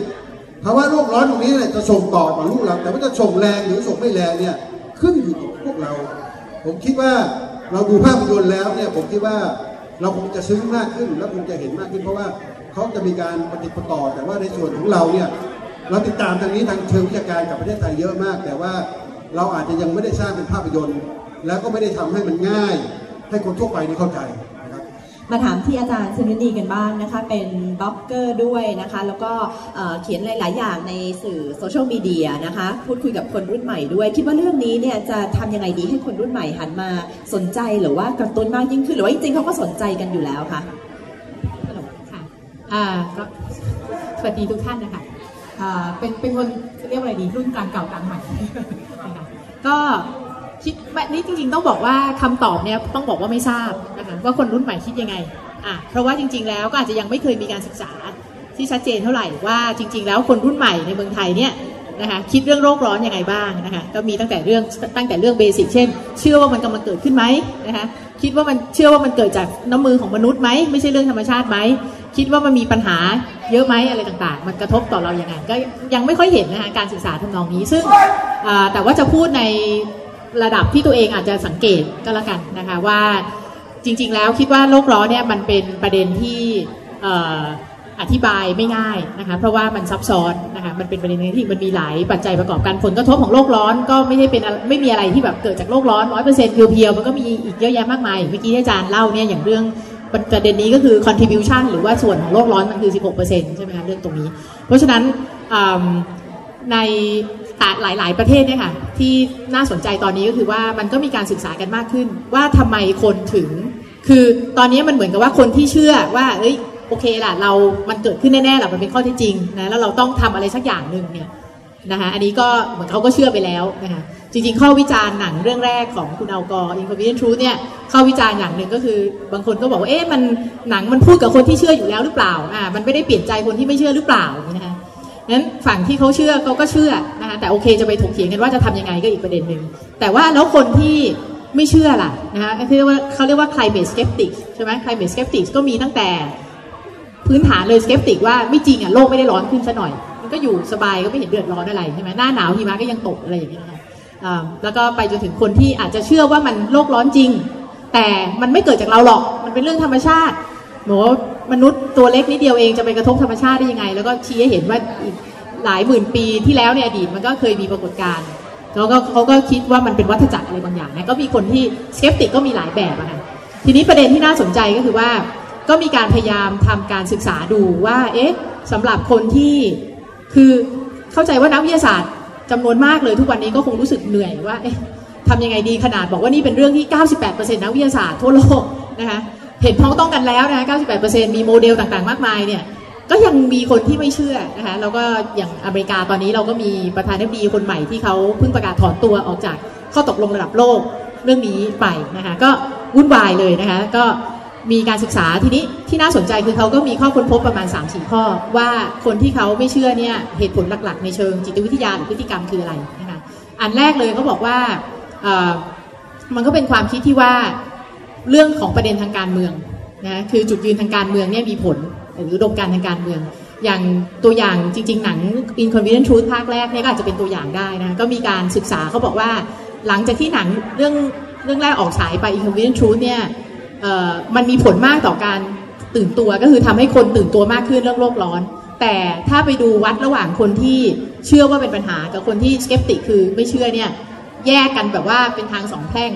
ภาวะโลกร้อนตรงนี้เนี่ยจะส่งต่อต่อลูกเราแต่ว่าจะส่งแรงหรือส่งไม่แรงเนี่ยขึ้นอยู่กับพวกเรา ผมคิดว่าเราดูภาพยนตร์แล้วเนี่ยผมคิดว่าเราคงจะซึ้งมากขึ้น และคงจะเห็นมากขึ้นเพราะว่าเขาจะมีการปฏิปต่อ แต่ว่าในส่วนของเราเนี่ยเราติดตามทางนี้ทางเชิงวิชาการกับประเทศไทยเยอะมาก แต่ว่า เราอาจจะยังไม่ได้สร้างเป็นภาพยนตร์ แล้วก็ไม่ได้ทำให้มันง่าย ให้คนทั่วไปนี่เข้าใจนะครับ
มาถามที่อาจารย์ชนุนีกันบ้างนะคะ เป็นบล็อกเกอร์ด้วยนะคะ แล้วก็เอ่อเขียนหลาย ๆ อย่างในสื่อโซเชียลมีเดียนะคะ พูดคุยกับคนรุ่นใหม่ด้วย คิดว่าเรื่องนี้เนี่ยจะทำยังไงดีให้คนรุ่นใหม่หันมาสนใจหรือว่ากระตุ้นมากยิ่งขึ้น หรือว่าจริงๆเขาก็สนใจกันอยู่แล้วคะ
ฮัลโหลค่ะอ่าก็สวัสดีทุกท่านนะคะอ่า เป็นเป็นคนเรียกว่าอะไรดีรุ่นกลางเก่ากลางใหม่นะคะก็คิดแบบนี้จริงๆต้องบอกว่าคำตอบเนี่ยต้องบอกว่าไม่ทราบนะคะว่าคนรุ่นใหม่คิดยังไงอะเพราะว่าจริง ๆ แล้วก็อาจจะยังไม่เคยมีการศึกษาที่ชัดเจนเท่าไหร่ว่าจริง ๆ แล้วคนรุ่นใหม่ในเมืองไทยเนี่ย นะคะคิดเรื่องโรคร้อนยังไงบ้างนะคะก็มีตั้งแต่เรื่องตั้งแต่เรื่องเบสิกเช่น เชื่อว่ามันกำลังเกิดขึ้นไหมนะคะคิดว่ามันเชื่อว่ามันเกิดจากน้ำมือของมนุษย์ไหมไม่ใช่เรื่องธรรมชาติไหมคิดว่ามันมีปัญหาเยอะไหมอะไรต่างๆ มันกระทบต่อเราอย่างไงก็ยังไม่ค่อยเห็นนะคะการศึกษาทำนองนี้ ซึ่งแต่ว่าจะพูดในระดับที่ตัวเองอาจจะสังเกตก็แล้วกันนะคะว่าจริง ๆ แล้วคิดว่าโลกร้อนเนี่ยมันเป็นประเด็นที่ อธิบายไม่ง่ายนะคะเพราะว่ามันซับซ้อนนะคะมันเป็นประเด็นที่มันมีหลายปัจจัยประกอบกันผลกระทบของโลกร้อนก็ไม่ใช่เป็นไม่มีอะไรที่แบบเกิดจากโลกร้อนร้อยเปอร์เซ็นต์เพียวๆมันก็มีอีกเยอะแยะมากมายเมื่อกี้ที่อาจารย์เล่าเนี่ยอย่างเรื่องประเด็นนี้ก็คือ contribution หรือว่าส่วนของโลกร้อนมันคือ 16%ใช่ไหมคะเรื่องตรงนี้ เพราะฉะนั้นอืมในหลาย ๆ ประเทศเนี่ยค่ะที่น่าสนใจตอนนี้ก็คือว่ามันก็มีการศึกษากันมากขึ้น ว่าทำไมคนถึง คือตอนนี้มันเหมือนกับว่าคนที่เชื่อว่าเอ้ย โอเคล่ะเรา มันเกิดขึ้นแน่ๆแหละมันเป็นข้อเท็จจริงนะแล้วเราต้องทำอะไรสักอย่างหนึ่งเนี่ยนะคะอันนี้ก็เหมือนเขาก็เชื่อไปแล้วนะคะจริงๆ ข้อวิจารณ์หนังเรื่องแรกของคุณเอากอ Inconvenient Truth เนี่ยข้อวิจารณ์อย่างหนึ่งก็คือบางคนก็บอกว่าเอ๊ะมันหนังมันพูดกับคนที่เชื่ออยู่แล้วหรือเปล่าอ่ามันไม่ได้เปลี่ยนใจคนที่ไม่เชื่อหรือเปล่านะคะนั้นฝั่งที่เขาเชื่อเขาก็เชื่อนะคะแต่โอเคจะไปถกเถียงกันว่าจะทำยังไงก็อีกประเด็นหนึ่งแต่ว่าแล้วคนที่ไม่เชื่อล่ะนะคะเขาเรียกว่าเขาเรียกว่า climate skeptic ใช่ไหม climate skeptic ก็มีตั้งแต่ พื้นฐานเลย skeptic ว่าไม่จริงอะโลกไม่ได้ร้อนขึ้นซะหน่อย มันก็อยู่สบายก็ไม่เห็นเดือดร้อนอะไรใช่ไหมหน้าหนาวหิมะก็ยังตกอะไรอย่างเงี้ยนะคะอ่าแล้วก็ไปจนถึงคนที่อาจจะเชื่อว่ามันโลกร้อนจริง แต่มันไม่เกิดจากเราหรอกมันเป็นเรื่องธรรมชาติหนูว่ามนุษย์ตัวเล็กนิดเดียวเองจะไปกระทบธรรมชาติได้ยังไง แล้วก็ชี้ให้เห็นว่าอีกหลายหมื่นปีที่แล้วในอดีตมันก็เคยมีปรากฏการณ์แล้วก็เขาก็คิดว่ามันเป็นวัฏจักรอะไรบางอย่างนะก็มีคนที่ skeptic ก็มีหลายแบบอะค่ะทีนี้ประเด็นที่น่าสนใจก็คือว่า ก็มีการพยายามทำการศึกษาดูว่าเอ๊ะสำหรับคนที่คือเข้าใจว่านักวิทยาศาสตร์จำนวนมากเลยทุกวันนี้ก็คงรู้สึกเหนื่อยว่าเอ๊ะทำยังไงดีขนาดบอกว่านี่เป็นเรื่องที่ 98%นักวิทยาศาสตร์ทั่วโลกนะคะเห็นพ้องต้องกันแล้วนะคะ98%มีโมเดลต่างๆ มากมายเนี่ยก็ยังมีคนที่ไม่เชื่อนะคะแล้วก็อย่างอเมริกาตอนนี้เราก็มีประธานาธิบดีคนใหม่ที่เขาเพิ่งประกาศถอนตัวออกจากข้อตกลงระดับโลกเรื่องนี้ไปนะคะก็วุ่นวายเลยนะคะก็ มีการศึกษาทีนี้ที่น่าสนใจคือเขาก็มีข้อค้นพบประมาณ 3 4 ข้อ ว่าคนที่เขาไม่เชื่อเนี่ยเหตุผลหลักๆ ในเชิงจิตวิทยาหรือพฤติกรรมคืออะไรนะคะอันแรกเลยเขาบอกว่ามันก็เป็นความคิดที่ว่าเรื่องของประเด็นทางการเมืองนะคือจุดยืนทางการเมืองเนี่ยมีผลหรือดมการทางการเมือง อย่างตัวอย่างจริง ๆ หนัง Inconvenient Truth ภาคแรกเนี่ยก็อาจจะเป็นตัวอย่างได้นะก็มีการศึกษาเขาบอกว่าหลังจากที่หนังเรื่องเรื่องแรกออกฉายไป Inconvenient Truth เนี่ย มันมีผลมากต่อการตื่นตัวก็คือทำให้คนตื่นตัวมากขึ้นเรื่องโลกร้อน แต่ถ้าไปดูวัดระหว่างคนที่เชื่อว่าเป็นปัญหากับคนที่ skeptic คือไม่เชื่อเนี่ยแยกกันแบบว่าเป็นทางสองแพร่ง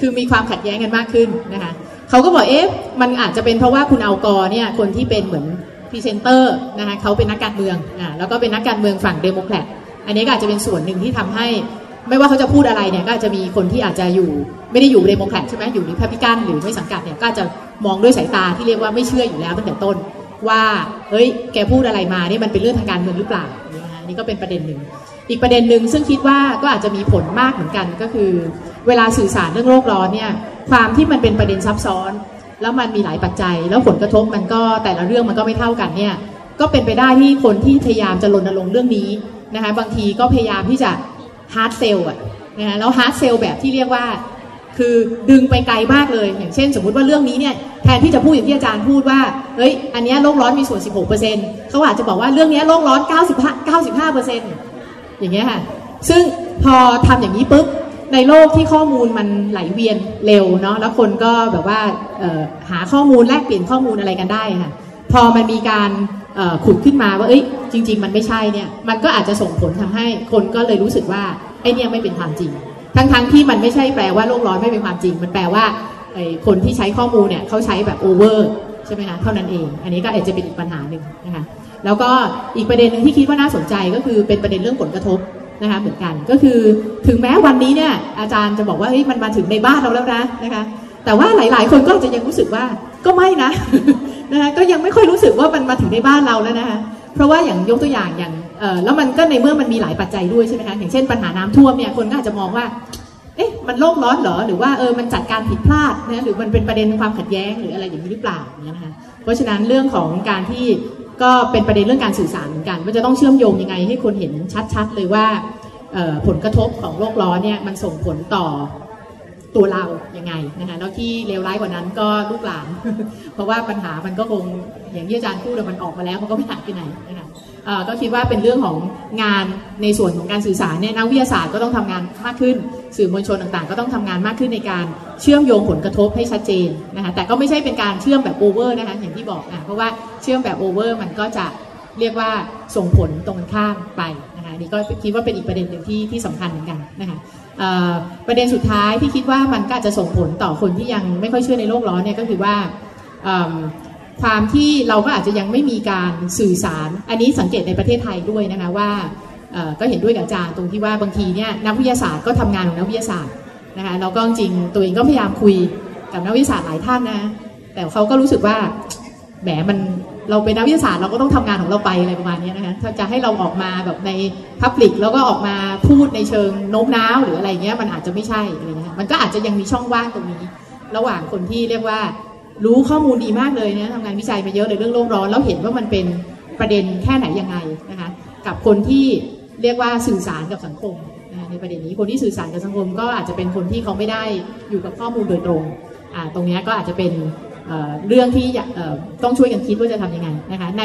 คือมีความขัดแย้งกันมากขึ้นนะคะเขาก็บอกเอ๊ะมันอาจจะเป็นเพราะว่าคุณเอากอร์เนี่ยคนที่เป็นเหมือนพรีเซนเตอร์นะคะเขาเป็นนักการเมืองอ่าแล้วก็เป็นนักการเมืองฝั่งเดโมแครตอันนี้ก็อาจจะเป็นส่วนหนึ่งที่ทำให้ ไม่ว่าเขาจะพูดอะไรเนี่ยก็จะมีคนที่อาจจะอยู่ไม่ได้อยู่เดโมแครตใช่ไหมอยู่ในรีพับลิกันหรือไม่สังกัดเนี่ยก็จะมองด้วยสายตาที่เรียกว่าไม่เชื่ออยู่แล้วตั้งแต่ต้น ว่าเฮ้ยแกพูดอะไรมาเนี่ยมันเป็นเรื่องทางการเมืองหรือเปล่านี่ก็เป็นประเด็นหนึ่งอีกประเด็นหนึ่งซึ่งคิดว่าก็อาจจะมีผลมากเหมือนกันก็คือ เวลาสื่อสารเรื่องโลกร้อนเนี่ยความที่มันเป็นประเด็นซับซ้อน แล้วมันมีหลายปัจจัย แล้วผลกระทบมันก็แต่ละเรื่องมันก็ไม่เท่ากันเนี่ยก็เป็นไปได้ที่คนที่พยายามจะรณรงค์เรื่องนี้นะคะบางทีก็พยายามที่จะ hard sell อะนะแล้ว hard sell แบบที่เรียกว่า คือดึงไปไกลมากเลย อย่างเช่น สมมุติว่าเรื่องนี้เนี่ยแทนที่จะพูดอย่างที่อาจารย์พูดว่าเฮ้ยอันนี้โลกร้อนมีส่วน 16%เขาอาจจะบอกว่าเรื่องนี้โลกร้อน 95 95%อย่างเงี้ยค่ะซึ่งพอทำอย่างนี้ปุ๊บในโลกที่ข้อมูลมันไหลเวียนเร็วเนาะแล้วคนก็แบบว่าหาข้อมูลแลกเปลี่ยนข้อมูลอะไรกันได้ค่ะพอมันมีการ ขุดขึ้นมาว่าเอ้ยจริง ๆ มันไม่ใช่เนี่ยมันก็อาจจะส่งผลทำให้คนก็เลยรู้สึกว่าไอ้นี่ไม่เป็นความจริง ทั้งๆทที่มันไม่ใช่แปลว่าโลกร้อนไม่เป็นความจริง มันแปลว่าไอ้คนที่ใช้ข้อมูลเนี่ยเขาใช้แบบโอเวอร์ใช่ไหมคะเท่านั้นเอง อันนี้ก็อาจจะเป็นอีกปัญหาหนึ่งนะคะแล้วก็อีกประเด็นหนึ่งที่คิดว่าน่าสนใจก็คือเป็นประเด็นเรื่องผลกระทบนะคะเหมือนกันก็คือถึงแม้วันนี้เนี่ยอาจารย์จะบอกว่าเฮ้ยมันมาถึงในบ้านเราแล้วนะนะคะแต่ว่าหลาย ๆ คนก็จะยังรู้สึกว่าก็ไม่นะ นะคะก็ยังไม่ค่อยรู้สึกว่ามันมาถึงในบ้านเราแล้วนะคะเพราะว่าอย่างยกตัวอย่างอย่างแล้วมันก็ในเมื่อมันมีหลายปัจจัยด้วยใช่ไหมคะอย่างเช่นปัญหาน้ำท่วมเนี่ยคนก็อาจจะมองว่าเอ๊ะมันโลกร้อนเหรอหรือว่าเออมันจัดการผิดพลาดนะหรือมันเป็นประเด็นความขัดแย้งหรืออะไรอย่างนี้หรือเปล่าเนี่ยนะคะเพราะฉะนั้นเรื่องของการที่ก็เป็นประเด็นเรื่องการสื่อสารเหมือนกันว่าจะต้องเชื่อมโยงยังไงให้คนเห็นชัดๆเลยว่าผลกระทบของโลกร้อนเนี่ยมันส่งผลต่อ ตัวเรายังไงนะคะแล้วที่เลวร้ายกว่านั้นก็ลูกหลาน เพราะว่าปัญหามันก็คงอย่างที่อาจารย์พูดมันออกมาแล้วมันก็ไม่หายไปไหนนะคะก็คิดว่าเป็นเรื่องของงานในส่วนของการสื่อสารเนี่ยนักวิทยาศาสตร์ก็ต้องทำงานมากขึ้น สื่อมวลชนต่างๆ ก็ต้องทำงานมากขึ้นในการเชื่อมโยงผลกระทบให้ชัดเจนนะคะแต่ก็ไม่ใช่เป็นการเชื่อมแบบโอเวอร์นะคะอย่างที่บอกนะเพราะว่าเชื่อมแบบโอเวอร์มันก็จะเรียกว่าส่งผลตรงข้ามไปนะคะนี่ก็คิดว่าเป็นอีกประเด็นหนึ่งที่ที่สำคัญเหมือนกันนะคะ ประเด็นสุดท้ายที่คิดว่ามันก็จะส่งผลต่อคนที่ยังไม่ค่อยเชื่อในโลกร้อนเนี่ยก็คือว่าความที่เราก็อาจจะยังไม่มีการสื่อสาร อันนี้สังเกตในประเทศไทยด้วยนะคะว่าก็เห็นด้วยกับอาจารย์ตรงที่ว่าบางทีเนี่ยนักวิทยาศาสตร์ก็ทำงานของนักวิทยาศาสตร์นะคะเราก็จริงตัวเองก็พยายามคุยกับนักวิทยาศาสตร์หลายท่านนะ แต่เขาก็รู้สึกว่าแหมมัน เราเป็นนักวิทยาศาสตร์เราก็ต้องทำงานของเราไปอะไรประมาณนี้นะคะถ้าจะให้เราออกมาแบบในพับลิกแล้วก็ออกมาพูดในเชิงโน้มน้าวหรืออะไรเงี้ยมันอาจจะไม่ใช่อะไรเงี้ยมันก็อาจจะยังมีช่องว่างตรงนี้ ระหว่างคนที่เรียกว่ารู้ข้อมูลดีมากเลยนะทำงานวิจัยมาเยอะเลยเรื่องโลกร้อนแล้วเห็นว่ามันเป็นประเด็นแค่ไหนยังไงนะคะกับคนที่เรียกว่าสื่อสารกับสังคมในประเด็นนี้คนที่สื่อสารกับสังคมก็อาจจะเป็นคนที่เขาไม่ได้อยู่กับข้อมูลโดยตรงตรงนี้ก็อาจจะเป็น เรื่องที่ต้องช่วยกันคิดว่าจะทำยังไงนะคะใน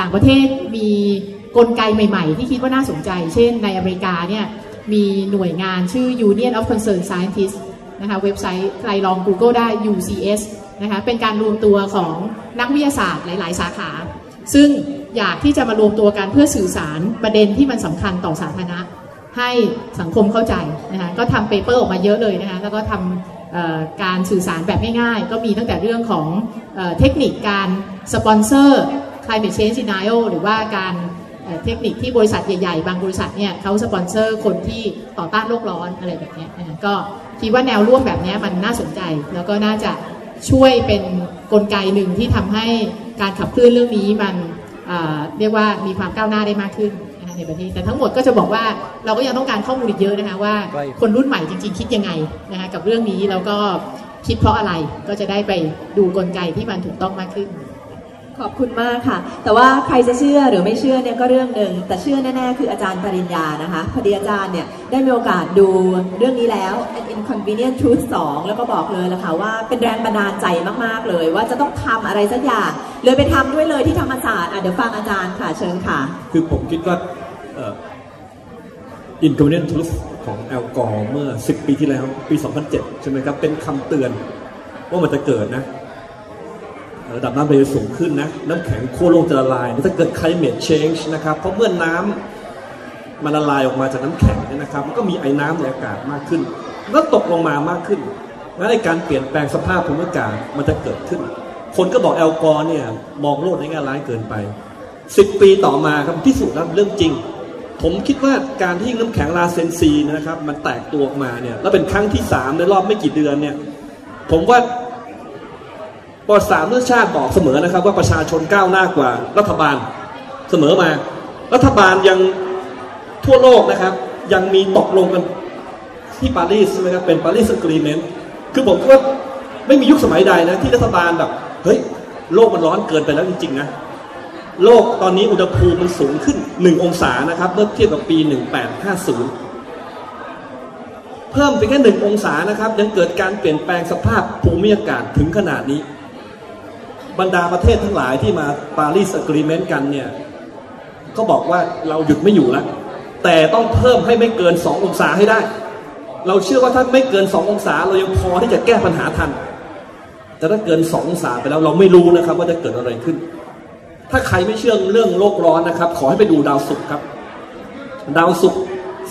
ต่างประเทศมีกลไกใหม่ๆ ที่คิดว่าน่าสนใจ เช่นในอเมริกาเนี่ยมีหน่วยงานชื่อ Union of Concerned Scientists นะคะเว็บไซต์ใครลอง Google ได้ UCS นะคะเป็นการรวมตัวของนักวิทยาศาสตร์หลาย ๆ สาขา ซึ่งอยากที่จะมารวมตัวกันเพื่อสื่อสารประเด็นที่มันสำคัญต่อสาธารณะให้สังคมเข้าใจนะคะก็ทำเปเปอร์ออกมาเยอะเลยนะคะแล้วก็ทำ การสื่อสารแบบง่ายๆ ก็มีตั้งแต่เรื่องของเทคนิคการสปอนเซอร์ climate change denial หรือว่าการเทคนิคที่บริษัทใหญ่ๆ บางบริษัทเนี่ยเขาสปอนเซอร์คนที่ต่อต้านโลกร้อนอะไรแบบนี้นะก็คิดว่าแนวร่วมแบบนี้มันน่าสนใจ แล้วก็น่าจะช่วยเป็นนกลไกหนึ่งที่ทำให้การขับเคลื่อนเรื่องนี้มันเรียกว่ามีความก้าวหน้าได้มากขึ้น ในประเทศแต่ทั้งหมดก็จะบอกว่าเราก็ยังต้องการข้อมูลอีกเยอะนะคะว่า คนรุ่นใหม่จริงๆคิดยังไงนะคะกับเรื่องนี้แล้วก็คิดเพราะอะไรก็จะได้ไปดูกลไกที่มันถูกต้องมากขึ้น
ขอบคุณมากค่ะ แต่ว่าใครจะเชื่อหรือไม่เชื่อเนี่ยก็เรื่องหนึ่งแต่เชื่อแน่ๆคืออาจารย์ปริญญานะคะพอดีอาจารย์เนี่ยได้มีโอกาสดูเรื่องนี้แล้ว An Inconvenient Truth 2 แล้วก็บอกเลยละค่ะว่าเป็นแรงบันดาลใจมากๆเลย ว่าจะต้องทำอะไรสักอย่างเลยไปทำด้วยเลยที่ธรรมศาสตร์อะเดี๋ยวฟังอาจารย์ค่ะเชิญค่ะ
คือผมคิดว่า Inconvenient Truth ของแอลกอร์เมื่อ 10 ปีที่แล้ว ปี 2007 ใช่ไหมครับ เป็นคำเตือนว่ามันจะเกิดนะระดับน้ำทะเลสูงขึ้นนะ น้ำแข็งขั้วโลกจะละลาย ถ้าเกิด climate change นะครับ เพราะเมื่อน้ำมันละลายออกมาจากน้ำแข็งเนี่ยนะครับ มันก็มีไอ้น้ำในอากาศมากขึ้น แล้วตกลงมามากขึ้นงั้นในการเปลี่ยนแปลงสภาพภูมิอากาศมันจะเกิดขึ้น คนก็บอกแอลกอร์เนี่ยมองโลกในแง่ร้ายเกินไปสิบปีต่อมาครับที่สุดแล้วเรื่องจริง ผมคิดว่าการที่น้ำแข็งลาเซนซีนะครับ มันแตกตัวออกมาเนี่ย แล้วเป็นครั้งที่สามในรอบไม่กี่เดือนเนี่ย ผมว่าประวัติศาสตร์เมื่อชาติบอกเสมอนะครับ ว่าประชาชนก้าวหน้ากว่ารัฐบาลเสมอมา รัฐบาลยังทั่วโลกนะครับ ยังมีตกลงกันที่ปารีสใช่ไหมครับเป็นปารีสกรีเมนต์คือผมว่าไม่มียุคสมัยใดนะที่รัฐบาลแบบเฮ้ยโลกมันร้อนเกินไปแล้วจริงๆนะ โลกตอนนี้อุณหภูมิมันสูงขึ้น 1 องศานะครับ เมื่อเทียบกับปี 1850 เพิ่มไปแค่หนึ่งองศานะครับ ยังเกิดการเปลี่ยนแปลงสภาพภูมิอากาศถึงขนาดนี้ บรรดาประเทศทั้งหลายที่มาปารีสอกรีเมนต์กันเนี่ยก็บอกว่าเราหยุดไม่อยู่แล้ว แต่ต้องเพิ่มให้ไม่เกิน 2 องศาให้ได้ เราเชื่อว่าถ้าไม่เกิน 2 องศา เรายังพอที่จะแก้ปัญหาทัน แต่ถ้าเกิน 2 องศาไปแล้วเราไม่รู้นะครับว่าจะเกิดอะไรขึ้น ถ้าใครไม่เชื่อเรื่องโลกร้อนนะครับ ขอให้ไปดูดาวศุกร์ครับ ดาวศุกร์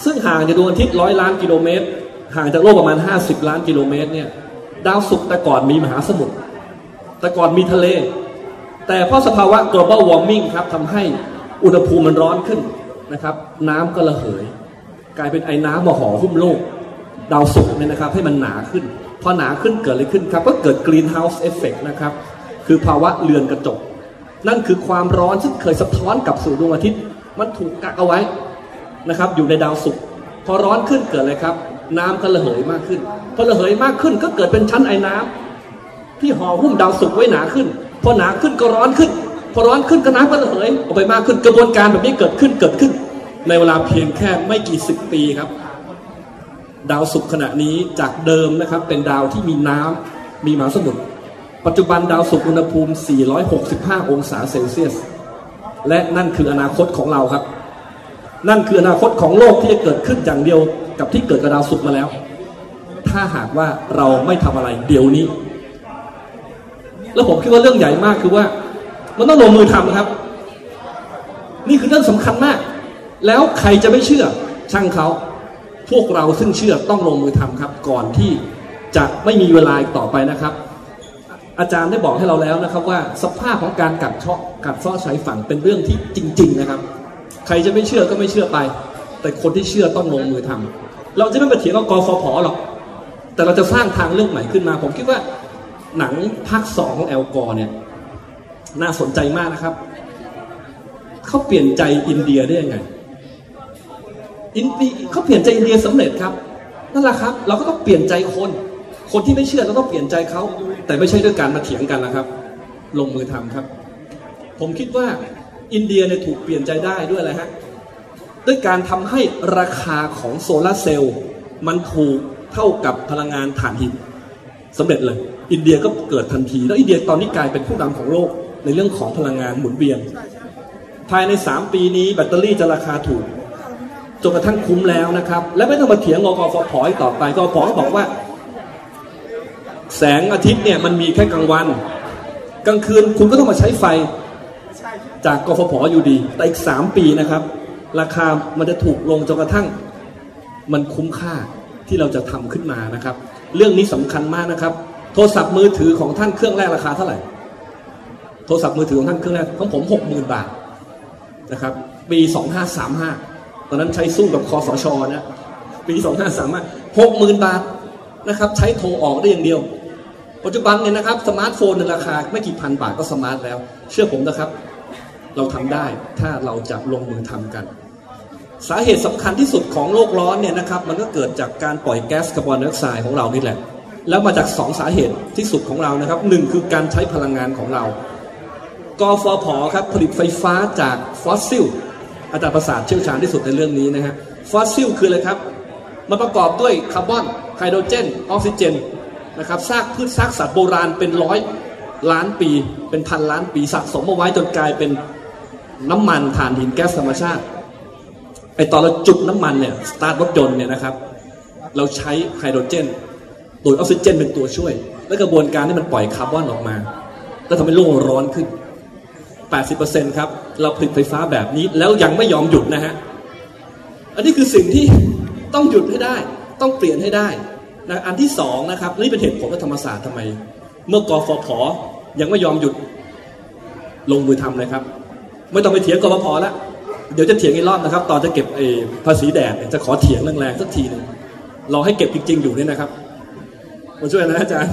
ซึ่งห่างจากดวงอาทิตย์ร้อยล้านกิโลเมตร ห่างจากโลกประมาณ 50 ล้านกิโลเมตรเนี่ย ดาวศุกร์แต่ก่อนมีมหาสมุทรแต่ก่อนมีทะเล แต่เพราะสภาวะ global warming ครับทำให้อุณหภูมิมันร้อนขึ้นนะครับ น้ำก็ระเหย กลายเป็นไอ้น้ำมาห่อหุ้มโลก ดาวศุกร์เนี่ยนะครับ ให้มันหนาขึ้นพอหนาขึ้นเกิดอะไรขึ้นครับ ก็เกิด greenhouse effect นะครับ คือภาวะเรือนกระจก นั่นคือความร้อนซึ่งเคยสะท้อนกลับสู่ดวงอาทิตย์ มันถูกกักเอาไว้นะครับ อยู่ในดาวศุกร์พอร้อนขึ้นเกิดอะไรครับ น้ำก็ระเหยมากขึ้น พอระเหยมากขึ้นก็เกิดเป็นชั้นไอ้น้ำที่ห่อหุ้มดาวศุกร์ไว้หนาขึ้น พอหนาขึ้นก็ร้อนขึ้น พอร้อนขึ้นก็น้ำก็ระเหยออกไปมากขึ้นกระบวนการแบบนี้เกิดขึ้นเกิดขึ้น ในเวลาเพียงแค่ไม่กี่สิบปีครับ ดาวศุกร์ขณะนี้จากเดิมนะครับ เป็นดาวที่มีน้ำมีมหาสมุทร ปัจจุบันดาวศุกร์อุณหภูมิ 465 องศาเซลเซียส และนั่นคืออนาคตของเราครับ นั่นคืออนาคตของโลกที่จะเกิดขึ้นอย่างเดียวกับที่เกิดกับดาวศุกร์มาแล้ว ถ้าหากว่าเราไม่ทำอะไรเดี๋ยวนี้ แล้วผมคิดว่าเรื่องใหญ่มากคือว่า มันต้องลงมือทำครับ นี่คือเรื่องสำคัญมาก แล้วใครจะไม่เชื่อช่างเขาพวกเราซึ่งเชื่อต้องลงมือทำครับ ก่อนที่จะไม่มีเวลาอีกต่อไปนะครับ อาจารย์ได้บอกให้เราแล้วนะครับว่าสภาพของการกัดเชาะกัดเซ้อชายฝั่งเป็นเรื่องที่จริง ๆ นะครับ ใครจะไม่เชื่อก็ไม่เชื่อไป แต่คนที่เชื่อต้องลงมือทำเราจะไม่ไปเถียงกับกฟผหรอก แต่เราจะสร้างทางเลือกใหม่ขึ้นมา ผมคิดว่าหนังภาคสองของแอลกอร์เนี่ยน่าสนใจมากนะครับ เขาเปลี่ยนใจอินเดียได้ยังไงอินเดียเขาเปลี่ยนใจอินเดียสำเร็จครับนั่นแหละครับ เราก็ต้องเปลี่ยนใจคน คนที่ไม่เชื่อเราต้องเปลี่ยนใจเขา แต่ไม่ใช่ด้วยการมาเถียงกันนะครับ ลงมือทำครับ ผมคิดว่าอินเดียเนี่ยถูกเปลี่ยนใจได้ด้วยอะไรฮะด้วยการทำให้ราคาของโซลาร์เซลล์มันถูกเท่ากับพลังงานถ่านหินสำเร็จเลย อินเดียก็เกิดทันที แล้วอินเดียตอนนี้กลายเป็นผู้นำของโลกในเรื่องของพลังงานหมุนเวียน ภายใน 3 ปีนี้แบตเตอรี่จะราคาถูกจนกระทั่งคุ้มแล้วนะครับ และไม่ต้องมาเถียงงกฟผอีกต่อไปกฟผก็บอกว่า แสงอาทิตย์เนี่ยมันมีแค่กลางวัน กลางคืนคุณก็ต้องมาใช้ไฟจากกฟผอยู่ดี แต่อีก 3 ปีนะครับ ราคามันจะถูกลงจนกระทั่งมันคุ้มค่าที่เราจะทำขึ้นมานะครับ เรื่องนี้สำคัญมากนะครับ โทรศัพท์มือถือของท่านเครื่องแรกราคาเท่าไหร่ โทรศัพท์มือถือของท่านเครื่องแรกของผมหกหมื่นบาทนะครับปีสองห้าสามห้าตอนนั้นใช้สู้กับคอสชนะปีสองห้าสามห้าหกหมื่นบาทนะครับ ใช้โทรออกได้อย่างเดียว ปัจจุบันเนี่ยนะครับสมาร์ทโฟนในราคาไม่กี่พันบาทก็สมาร์ทแล้ว เชื่อผมนะครับ เราทำได้ถ้าเราจะลงมือทำกัน สาเหตุสำคัญที่สุดของโลกร้อนเนี่ยนะครับมันก็เกิดจากการปล่อยแก๊สคาร์บอนไดออกไซด์ของเรานี่แหละ แล้วมาจากสองสาเหตุที่สุดของเรานะครับหนึ่งคือการใช้พลังงานของเรากฟผครับผลิตไฟฟ้าจากฟอสซิลอาจารย์ประสาทเชี่ยวชาญที่สุดในเรื่องนี้นะฮะฟอสซิลคืออะไรครับ มันประกอบด้วยคาร์บอนไฮโดรเจนออกซิเจน นะครับซากพืชซากสัตว์โบราณเป็นร้อยล้านปี เป็นพันล้านปีสะสมเอาไว้จนกลายเป็นน้ำมันถ่านหินแก๊สธรรมชาติไอตอนเราจุดน้ำมันเนี่ยสตาร์ทรถยนต์เนี่ยนะครับ เราใช้ไฮโดรเจนโดยออกซิเจนเป็นตัวช่วย และกระบวนการที่มันปล่อยคาร์บอนออกมา ก็ทำให้โลกร้อนขึ้น 80%ครับ เราผลิตไฟฟ้าแบบนี้แล้วยังไม่ยอมหยุดนะฮะ อันนี้คือสิ่งที่ต้องหยุดให้ได้ ต้องเปลี่ยนให้ได้ นะอันที่สองนะครับนี่เป็นเหตุผลว่าธรรมศาสตร์ทำไม เมื่อกฟผยังไม่ยอมหยุดลงมือทำเลยครับ ไม่ต้องไปเถียงกฟผแล้วเดี๋ยวจะเถียงอีกรอบนะครับ ตอนจะเก็บไอ้ภาษีแดดจะขอเถียงแรงๆสักทีหนึงรอให้เก็บจริง ๆ อยู่เนี่ยนะครับมาช่วยนะอาจารย์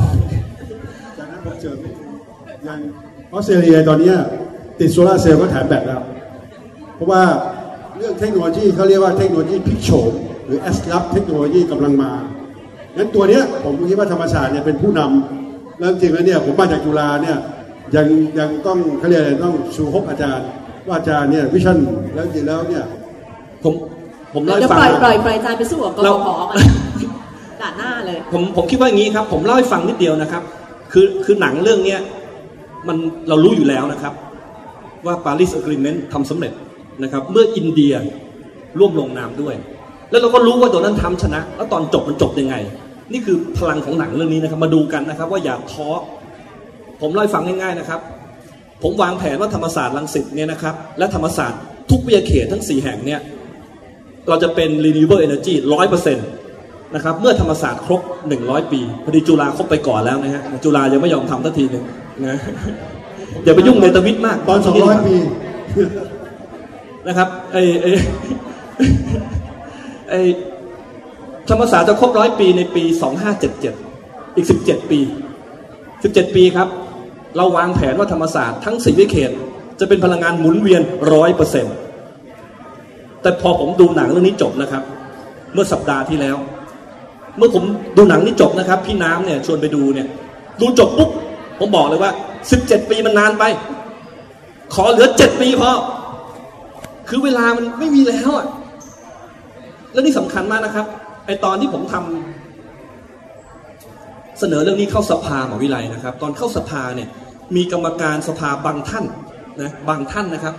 จากนั้นผมเจออย่างออสเตรเลียตอนเนี้ติดโซลาเซลล์ก็แถมแบตแล้ว เพราะว่าเรื่องเทคโนโลยีเขาเรียกว่าเทคโนโลยีพิกโฉมหรือแอสลับเทคโนโลยีกำลังมา งั้นตัวเนี้ยผมคิดว่าธรรมศาสตร์เนี่ยเป็นผู้นำแล้วจริงๆแล้วเนี่ยผมมาจากจุฬาเนี่ยยังยังต้องเขาเรียกอะไรต้องชูฮกอาจารย์ ว่าอาจารย์เนี่ยวิชั่นแล้วจริงๆแล้วเนี่ย
ผมผมเล่า
เดี๋ย
ให้
ว
ฟัง
ปล่อย
นะ
ปล่อยปล่อยอาจารย์ไปสู้กับก
เรา
บพกันด่านหน้าเลย
ผมผมคิดว่าอย่างนี้ครับ ผมเล่าให้ฟังนิดเดียวนะครับ คือคือหนังเรื่องเนี้ยมันเรารู้อยู่แล้วนะครับ ว่า Paris Agreement ทำสำเร็จนะครับ เมื่ออินเดียร่วมลงนามด้วย แล้วเราก็รู้ว่าโดนัลด์ทรัมป์ชนะ แล้วตอนจบมันจบยังไง นี่คือพลังของหนังเรื่องนี้นะครับ มาดูกันนะครับ ว่าอย่าท้อผมเล่าให้ฟังง่ายๆนะครับ ผมวางแผนว่าธรรมศาสตร์รังสิตเนี่ยนะครับ และธรรมศาสตร์ทุกวิทยาเขตทั้ง 4 แห่งเนี่ยเราจะเป็น renewable energy ร้อยเปอร์เซ็นต์นะครับ เมื่อธรรมศาสตร์ครบ 100 ปีพอดีจุฬาครบไปก่อนแล้วนะฮะจุฬายังไม่ยอมทำทันทีหนึ่งนะอย่าไปยุ่งเนตวิทย์มาก
ตอน 200 ปี
นะครับไอไอไอ ธรรมศาสตร์จะครบร้อยปีในปี 2577 อีก 17 ปี 17 ปีครับ เราวางแผนว่าธรรมศาสตร์ทั้งสี่วิเขตจะเป็นพลังงานหมุนเวียนร้อยเปอร์เซ็นต์แต่พอผมดูหนังเรื่องนี้จบนะครับ เมื่อสัปดาห์ที่แล้ว เมื่อผมดูหนังนี้จบนะครับ พี่น้ำเนี่ยชวนไปดูเนี่ย ดูจบปุ๊บผมบอกเลยว่า 17 ปีมันนานไป ขอเหลือ 7 ปีพอคือเวลามันไม่มีแล้วอะแล้วนี่สำคัญมากนะครับ ไอตอนที่ผมทำเสนอเรื่องนี้เข้าสภาหมหาวิทยาลัยนะครับ ตอนเข้าสภาเนี่ยมีกรรมการสภาบางท่านนะบางท่านนะครับ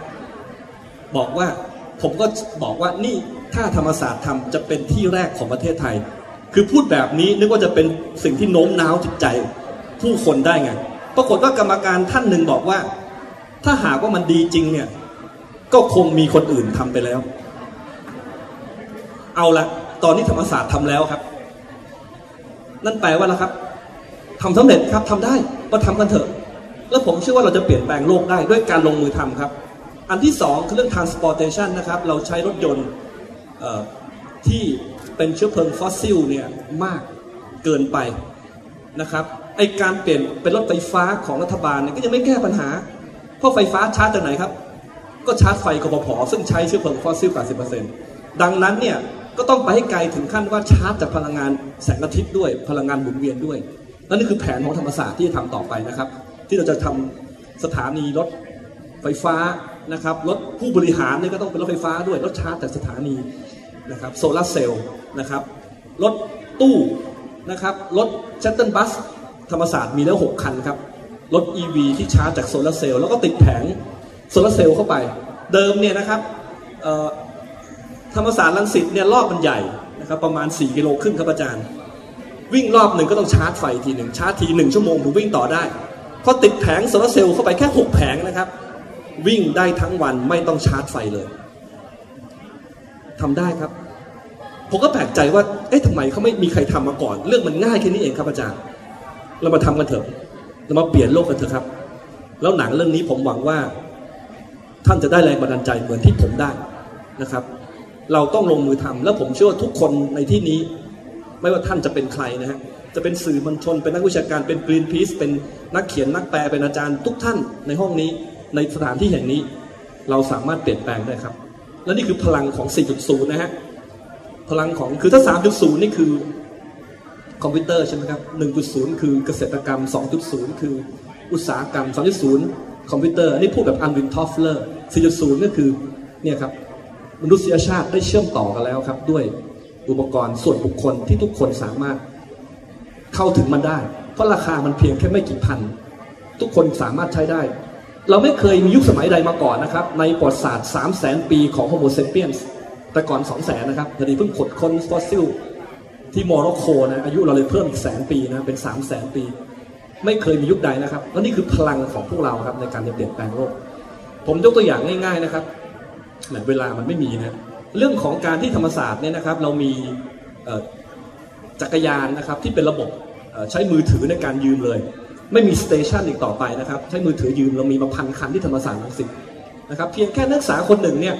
บอกว่าผมก็บอกว่านี่ถ้าธรรมศาสตร์ทำจะเป็นที่แรกของประเทศไทย คือพูดแบบนี้นึกว่าจะเป็นสิ่งที่โน้มน้าวจิตใจ ผู้คนได้ไงปรากฏว่ากรรมการท่านหนึ่งบอกว่า ถ้าหากว่ามันดีจริงเนี่ยก็คงมีคนอื่นทำไปแล้ว เอาละ ตอนนี้ธรรมศาสตร์ทำแล้วครับ นั่นแปลว่าแล้วครับทำสำเร็จครับทำได้ก็ทำกันเถอะ แล้วผมเชื่อว่าเราจะเปลี่ยนแปลงโลกได้ด้วยการลงมือทำครับ อันที่สองคือเรื่อง transportation นะครับ เราใช้รถยนต์ที่เป็นเชื้อเพลิงฟอสซิลเนี่ยมากเกินไปนะครับไอการเปลี่ยนเป็นรถไฟฟ้าของรัฐบาลเนี่ยก็ยังไม่แก้ปัญหา เพราะไฟฟ้าชาร์จจากไหนครับ ก็ชาร์จไฟกบพซึ่งใช้เชื้อเพลิงฟอสซิล 80%ดังนั้นเนี่ย ก็ต้องไปให้ไกลถึงขั้นว่าชาร์จจากพลังงานแสงอาทิตย์ด้วยพลังงานหมุนเวียนด้วยและนี่คือแผนของธรรมศาสตร์ที่จะทำต่อไปนะครับ ที่เราจะทำสถานีรถไฟฟ้านะครับรถผู้บริหารเนี่ยก็ต้องเป็นรถไฟฟ้าด้วยรถชาร์จจากสถานีนะครับโซลาร์เซลล์นะครับรถตู้นะครับรถ shuttle bus ธรรมศาสตร์มีแล้ว 6 คันครับรถ EV ที่ชาร์จจากโซลาร์เซลล์แล้วก็ติดแผงโซลาร์เซลล์เข้าไป เดิมเนี่ยนะครับ ธรรมศาสตร์รังสิตเนี่ยรอบมันใหญ่นะครับประมาณ 4 กิโลครึ่งครับอาจารย์ วิ่งรอบหนึ่งก็ต้องชาร์จไฟทีหนึ่งชาร์จทีหนึ่งชั่วโมงถึงวิ่งต่อได้พอติดแผงโซลาร์เซลล์เข้าไปแค่ 6 แผงนะครับ วิ่งได้ทั้งวันไม่ต้องชาร์จไฟเลยทำได้ครับ ผมก็แปลกใจว่าเอ๊ะทำไมเขาไม่มีใครทำมาก่อน เรื่องมันง่ายแค่นี้เองครับอาจารย์ เรามาทำกันเถอะเรามาเปลี่ยนโลกกันเถอะครับ แล้วหนังเรื่องนี้ผมหวังว่า ท่านจะได้แรงบันดาลใจเหมือนที่ผมได้นะครับ เราต้องลงมือทำแล้วผมเชื่อว่าทุกคนในที่นี้ ไม่ว่าท่านจะเป็นใครนะฮะจะเป็นสื่อมวลชน เป็นนักวิชาการเป็นกรีนพีซเป็นนักเขียนนักแปลเป็นอาจารย์ ทุกท่านในห้องนี้ในสถานที่แห่งนี้ เราสามารถเปลี่ยนแปลงได้ครับ และนี่คือพลังของ 4.0 นะฮะพลังของคือถ้า 3.0 นี่คือคอมพิวเตอร์ใช่ไหมครับ 1.0 คือเกษตรกรรม 2.0 คืออุตสาหกรรม 3.0 คอมพิวเตอร์อันนี้พูดแบบอัลวินทอฟเลอร์ 4.0 ก็คือเนี่ยครับ มนุษยชาติได้เชื่อมต่อกันแล้วครับ ด้วยอุปกรณ์ส่วนบุคคลที่ทุกคนสามารถเข้าถึงมันได้ เพราะราคามันเพียงแค่ไม่กี่พัน ทุกคนสามารถใช้ได้ เราไม่เคยมียุคสมัยใดมาก่อนนะครับ ในประวัติศาสตร์3 0 0 0 0 0 ปีของ Homo sapiens แต่ก่อน 2 0 0 0 0 0นะครับพอดีเพิ่งขุดค้นฟอสซิลที่โมร็อกโกนะอายุเราเลยเพิ่มอีกแสนปีนะเป็น3 0 0 0 0 0 ปี ไม่เคยมียุคใดนะครับแล้วนี่คือพลังของพวกเราครับในการจะเปลี่ยนแปลงโลก ผมยกตัวอย่างง่าย ๆนะครับ หมดเวลามันไม่มีนะเรื่องของการที่ธรรมศาสตร์เนี่ยนะครับ เรามีจักรยานนะครับที่เป็นระบบใช้มือถือในการยืมเลย ไม่มีสเตชันอีกต่อไปนะครับ ใช้มือถือยืมเรามีมาพันคันที่ธรรมศาสตร์ลังสิตนะครับ เพียงแค่นักศึกษาคนหนึ่งเนี่ย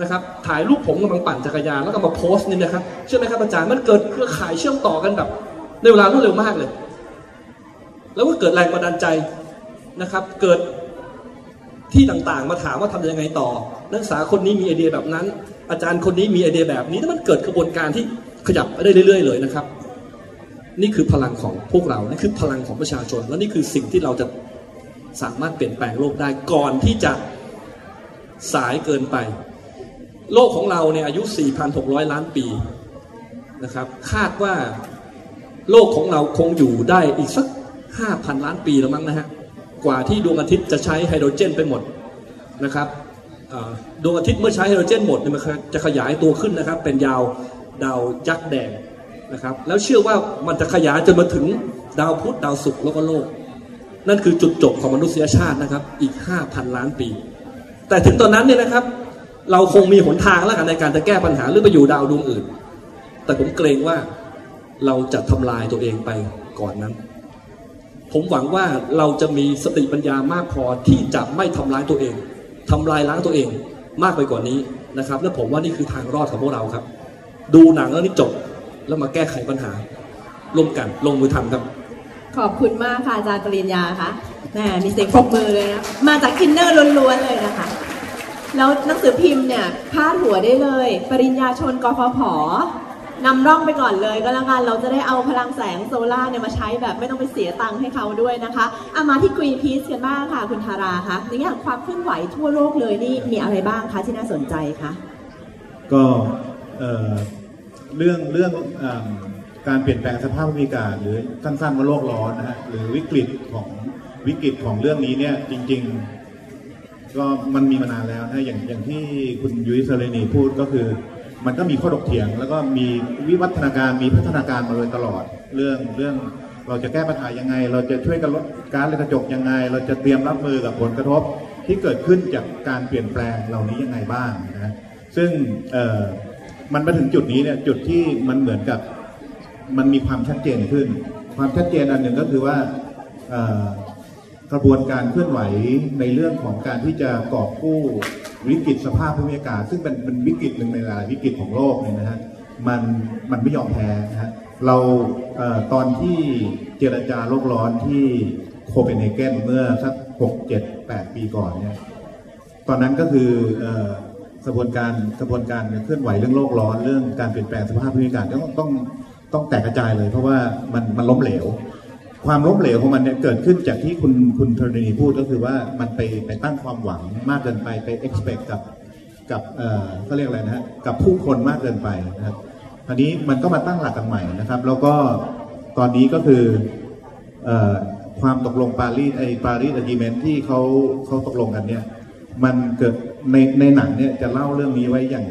นะครับถ่ายรูปผมกำลังปั่นจักรยานแล้วก็มาโพสต์นี่นะครับเชื่อไหมครับอาจารย์มันเกิดเครือข่ายเชื่อมต่อกันแบบในเวลารวดเร็วมากเลย แล้วก็เกิดแรงบันดาลใจนะครับ เกิด ที่ต่างๆ มาถามว่าทำยังไงต่อ นักศึกษาคนนี้มีไอเดียแบบนั้น อาจารย์คนนี้มีไอเดียแบบนี้แล้วมันเกิดกระบวนการที่ขยับไปได้เรื่อย ๆ เลยนะครับ นี่คือพลังของพวกเรา นี่คือพลังของประชาชน และนี่คือสิ่งที่เราจะสามารถเปลี่ยนแปลงโลกได้ก่อนที่จะสายเกินไป โลกของเราเนี่ยอายุ 4,600 ล้านปีนะครับ คาดว่าโลกของเราคงอยู่ได้อีกสัก 5,000 ล้านปีแล้วมั้งนะฮะ กว่าที่ดวงอาทิตย์จะใช้ไฮโดรเจนไปหมดนะครับดวงอาทิตย์เมื่อใช้ไฮโดรเจนหมดมันจะขยายตัวขึ้นนะครับ เป็นยาวดาวยักษ์แดงนะครับแล้วเชื่อว่ามันจะขยายจนมาถึงดาวพุธดาวศุกร์แล้วก็โลก นั่นคือจุดจบของมนุษยชาตินะครับอีก 5,000 ล้านปี แต่ถึงตอนนั้นเนี่ยนะครับ เราคงมีหนทางแล้วกันในการจะแก้ปัญหาหรือไปอยู่ดาวดวงอื่น แต่ผมเกรงว่าเราจะทำลายตัวเองไปก่อนนั้น ผมหวังว่าเราจะมีสติปัญญามากพอที่จะไม่ทำร้ายตัวเองทำลายล้างตัวเองมากไปกว่านี้นะครับ และผมว่านี่คือทางรอดของพวกเราครับ ดูหนังแล้วนี่จบแล้วมาแก้ไขปัญหา ร่วมกันลงมือทำครับ
ขอบคุณมากค่ะอาจารย์ปริญญาค่ะแหมมีเสียงปรบมือเลยนะมาจากอินเนอร์ล้วนๆเลยนะคะ แล้วหนังสือพิมพ์เนี่ยพาดหัวได้เลย ปริญญาชนกฟผ นำร่องไปก่อนเลยก็แล้วกัน เราจะได้เอาพลังแสงโซล่าเนี่ยมาใช้แบบไม่ต้องไปเสียตังค์ให้เขาด้วยนะคะอามาที่ Greenpeace กันบ้างค่ะ คุณธาราคะในแง่ของความเคลื่อนไหวทั่วโลกเลยนี่มีอะไรบ้างคะที่น่าสนใจคะ
ก็เอ่อเรื่องเรื่องอการเปลี่ยนแปลงสภาพภูมิอากาศหรือสั้นๆว่าโลกร้อนนะฮะหรือวิกฤตของวิกฤตของเรื่องนี้เนี่ยจริง ๆ ก็มันมีมานานแล้วนะอย่างอย่างที่คุณยุ้ยเซเลนีพูดก็คือ มันก็มีข้อถกเถียง แล้วก็มีวิวัฒนาการมีพัฒนาการมาโดยตลอด เรื่องเรื่องเราจะแก้ปัญหายังไง เราจะช่วยกันลดกาซเรือนกระจกยังไง เราจะเตรียมรับมือกับผลกระทบที่เกิดขึ้นจากการเปลี่ยนแปลงเหล่านี้ยังไงบ้างนะซึ่งเออมันมาถึงจุดนี้เนี่ยจุดที่มันเหมือนกับมันมีความชัดเจนขึ้น ความชัดเจนอันหนึ่งก็คือว่ากระบวนการเคลื่อนไหวในเรื่องของการที่จะกอบกู้ วิกฤตสภาพภูมิอากาศ ซึ่งเป็นเป็นวิกฤตหนึ่งในหลายวิกฤตของโลกเนี่ยนะฮะมันมันไม่ยอมแพ้นะฮะเราเอ่อตอนที่เจรจาโลกร้อนที่โคเปนเฮเกนเมื่อสักหกเจ็ดแปดปีก่อนเนี่ยตอนนั้นก็คือเอ่อกระบวนการกระบวนการเคลื่อนไหวเรื่องโลกร้อนเรื่องการเปลี่ยนแปลงสภาพภูมิอากาศต้องต้องต้องแตกกระจายเลย เพราะว่ามันมันล้มเหลว ความล้มเหลวของมันเนี่ยเกิดขึ้นจากที่คุณคุณธรณีพูดก็คือว่ามันไปไปตั้งความหวังมากเกินไปไป expect กับกับเอ่อเขาเรียกอะไรนะฮะกับผู้คนมากเกินไปนะครับอันนี้มันก็มาตั้งหลักกันใหม่นะครับ แล้วก็ตอนนี้ก็คือเอ่อความตกลงปารีสไอปารีสอะกีเมนที่เขาเขาตกลงกันเนี่ยมันเกิดในในหนังเนี่ยจะเล่าเรื่องนี้ไว้อย่าง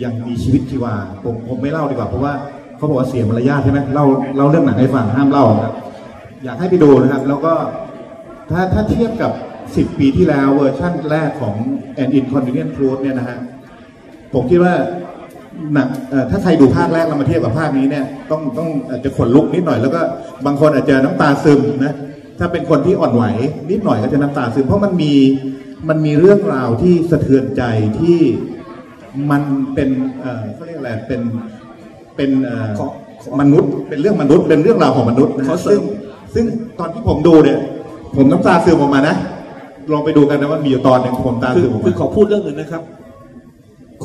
อย่างมีชีวิตชีวาผมผมไม่เล่าดีกว่าเพราะว่าเขาบอกว่าเสียมารยาทใช่ไหมเล่าเล่าเรื่องหนังให้ฟังห้ามเล่าครับ อยากให้ไปดูนะครับ แล้วก็ถ้าถ้าเทียบกับ 10 ปีที่แล้วเวอร์ชั่นแรกของ An Inconvenient Truth เนี่ยนะฮะผมคิดว่าหนังเอ่อถ้าใครดูภาคแรกเรามาเทียบกับภาคนี้เนี่ยต้องต้องอาจจะขนลุกนิดหน่อยแล้วก็บางคนอาจจะน้ำตาซึมนะถ้าเป็นคนที่อ่อนไหวนิดหน่อยก็จะน้ำตาซึม เพราะมันมีมันมีเรื่องราวที่สะเทือนใจที่มันเป็นเอ่อเขาเรียกอะไรเป็นเป็นเอ่อ
ขอ
มนุษย์เป็นเรื่องมนุษย์เป็นเรื่องราวของมนุษย์นะ
ขอเสริ
ซึ่ง
ม
ซึ่งตอนที่ผมดูเนี่ย ผมน้ำตาซึมออกมานะ ลองไปดูกันนะว่ามีอยู่ตอนหนึ่งผมตา
คือ
ซึมออก
คือข
มา
อพูดเรื่องหนึ่งนะครับ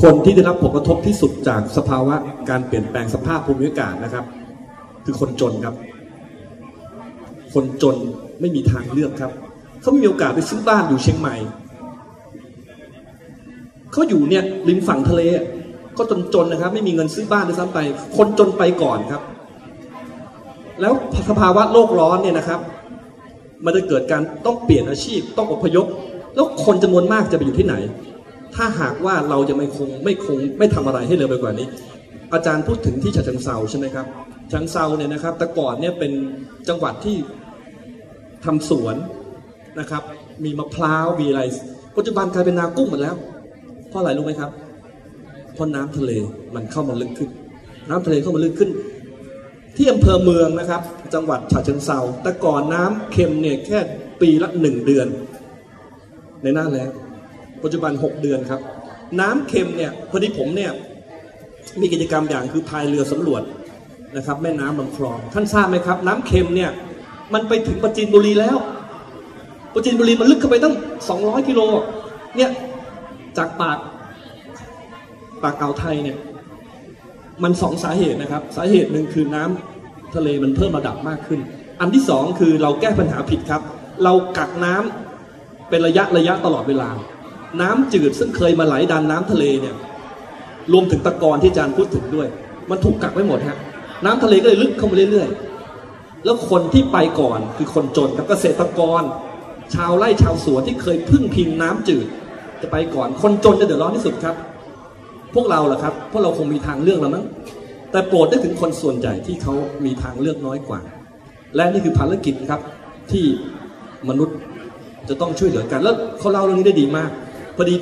คนที่ได้รับผลกระทบที่สุดจากสภาวะการเปลี่ยนแปลงสภาพภูมิอากาศนะครับ คือคนจนครับ คนจนไม่มีทางเลือกครับ เขาไม่มีโอกาสไปซื้อบ้านอยู่เชียงใหม่ เขาอยู่เนี่ยริมฝั่งทะเล ก็จนๆนะครับ ไม่มีเงินซื้อบ้านด้วยซ้ำไป คนจนไปก่อนครับ แล้วสภาวะโลกร้อนเนี่ยนะครับ มันจะเกิดการต้องเปลี่ยนอาชีพต้องอพยพ แล้วคนจำนวนมากจะไปอยู่ที่ไหน ถ้าหากว่าเราจะไม่คงไม่คงไม่ทำอะไรให้เร็วไปกว่านี้ อาจารย์พูดถึงที่ฉะเชิงเซาใช่ไหมครับฉะเชิงเซาเนี่ยนะครับ แต่ก่อนเนี่ยเป็นจังหวัดที่ทำสวนนะครับ มีมะพร้าวมีอะไร ปัจจุบันกลายเป็นนากุ้งหมดแล้ว เพราะอะไรรู้ไหมครับเพราะน้ำทะเลมันเข้ามาลึกขึ้น น้ำทะเลเข้ามาลึกขึ้น ที่อำเภอเมืองนะครับ จังหวัดฉะเชิงเซาแต่ก่อนน้ำเค็มเนี่ยแค่ปีละหนึ่งเดือน ในหน้าแล้งปัจจุบันหกเดือนครับ น้ำเค็มเนี่ยพอดีผมเนี่ยมีกิจกรรมอย่างคือพายเรือสำรวจนะครับแม่น้ำลำคลอง ท่านทราบไหมครับ น้ำเค็มเนี่ยมันไปถึงปราจีนบุรีแล้วปราจีนบุรีมันลึกเข้าไปตั้ง 200 กิโลเนี่ยจากปากปากอ่าวไทยเนี่ย มันสองสาเหตุนะครับ สาเหตุหนึ่งคือน้ำทะเลมันเพิ่มระดับมากขึ้น อันที่สองคือเราแก้ปัญหาผิดครับ เรากักน้ำเป็นระยะระยะตลอดเวลา น้ำจืดซึ่งเคยมาไหลดันน้ำทะเลเนี่ยรวมถึงตะกอนที่อาจารย์พูดถึงด้วย มันถูกกักไว้หมดฮะน้ำทะเลก็เลยลึกเข้ามาเรื่อยๆ แล้วคนที่ไปก่อนคือคนจนครับเกษตรกร ชาวไร่ชาวสวนที่เคยพึ่งพิงน้ำจืด จะไปก่อนคนจนจะเดือดร้อนที่สุดครับ พวกเราล่ะครับ พวกเราคงมีทางเลือกแล้วมั้ง แต่โปรดได้ถึงคนส่วนใหญ่ที่เขามีทางเลือกน้อยกว่า และนี่คือภารกิจครับที่มนุษย์จะต้องช่วยเหลือกัน แล้วเขาเล่าเรื่องนี้ได้ดีมาก พอดี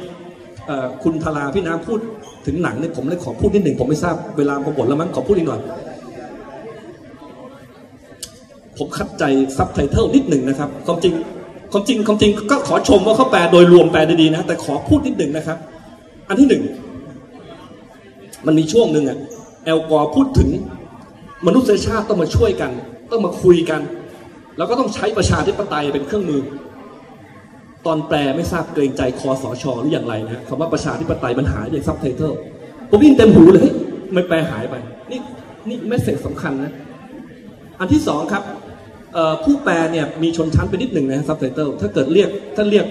คุณธราพี่น้ำพูดถึงหนังเนี่ยผมเลยขอพูดนิดหนึ่งผมไม่ทราบเวลาผมหมดแล้วมั้งขอพูดอีกหน่อยผมคัดใจซับไตเติลนิดหนึ่งนะครับความจริงความจริงความจริงก็ขอชมว่าเขาแปลโดยรวมแปลได้ดีนะ แต่ขอพูดนิดหนึ่งนะครับ อันที่หนึ่ง มันมีช่วงหนึ่งอะแอลกอร์พูดถึงมนุษยชาติต้องมาช่วยกัน ต้องมาคุยกัน แล้วก็ต้องใช้ประชาธิปไตยเป็นเครื่องมือ ตอนแปลไม่ทราบเกรงใจคสช.หรืออย่างไรนะคำว่าประชาธิปไตยมันหายไปซับไตเติลผมยินเต็มหูเลยไม่แปลหายไป นี่นี่ message สำคัญนะ อันที่สองครับผู้แปลเนี่ยมีชนชั้นไปนิดหนึ่งนะซับไตเติลถ้าเกิดเรียกถ้าเรียก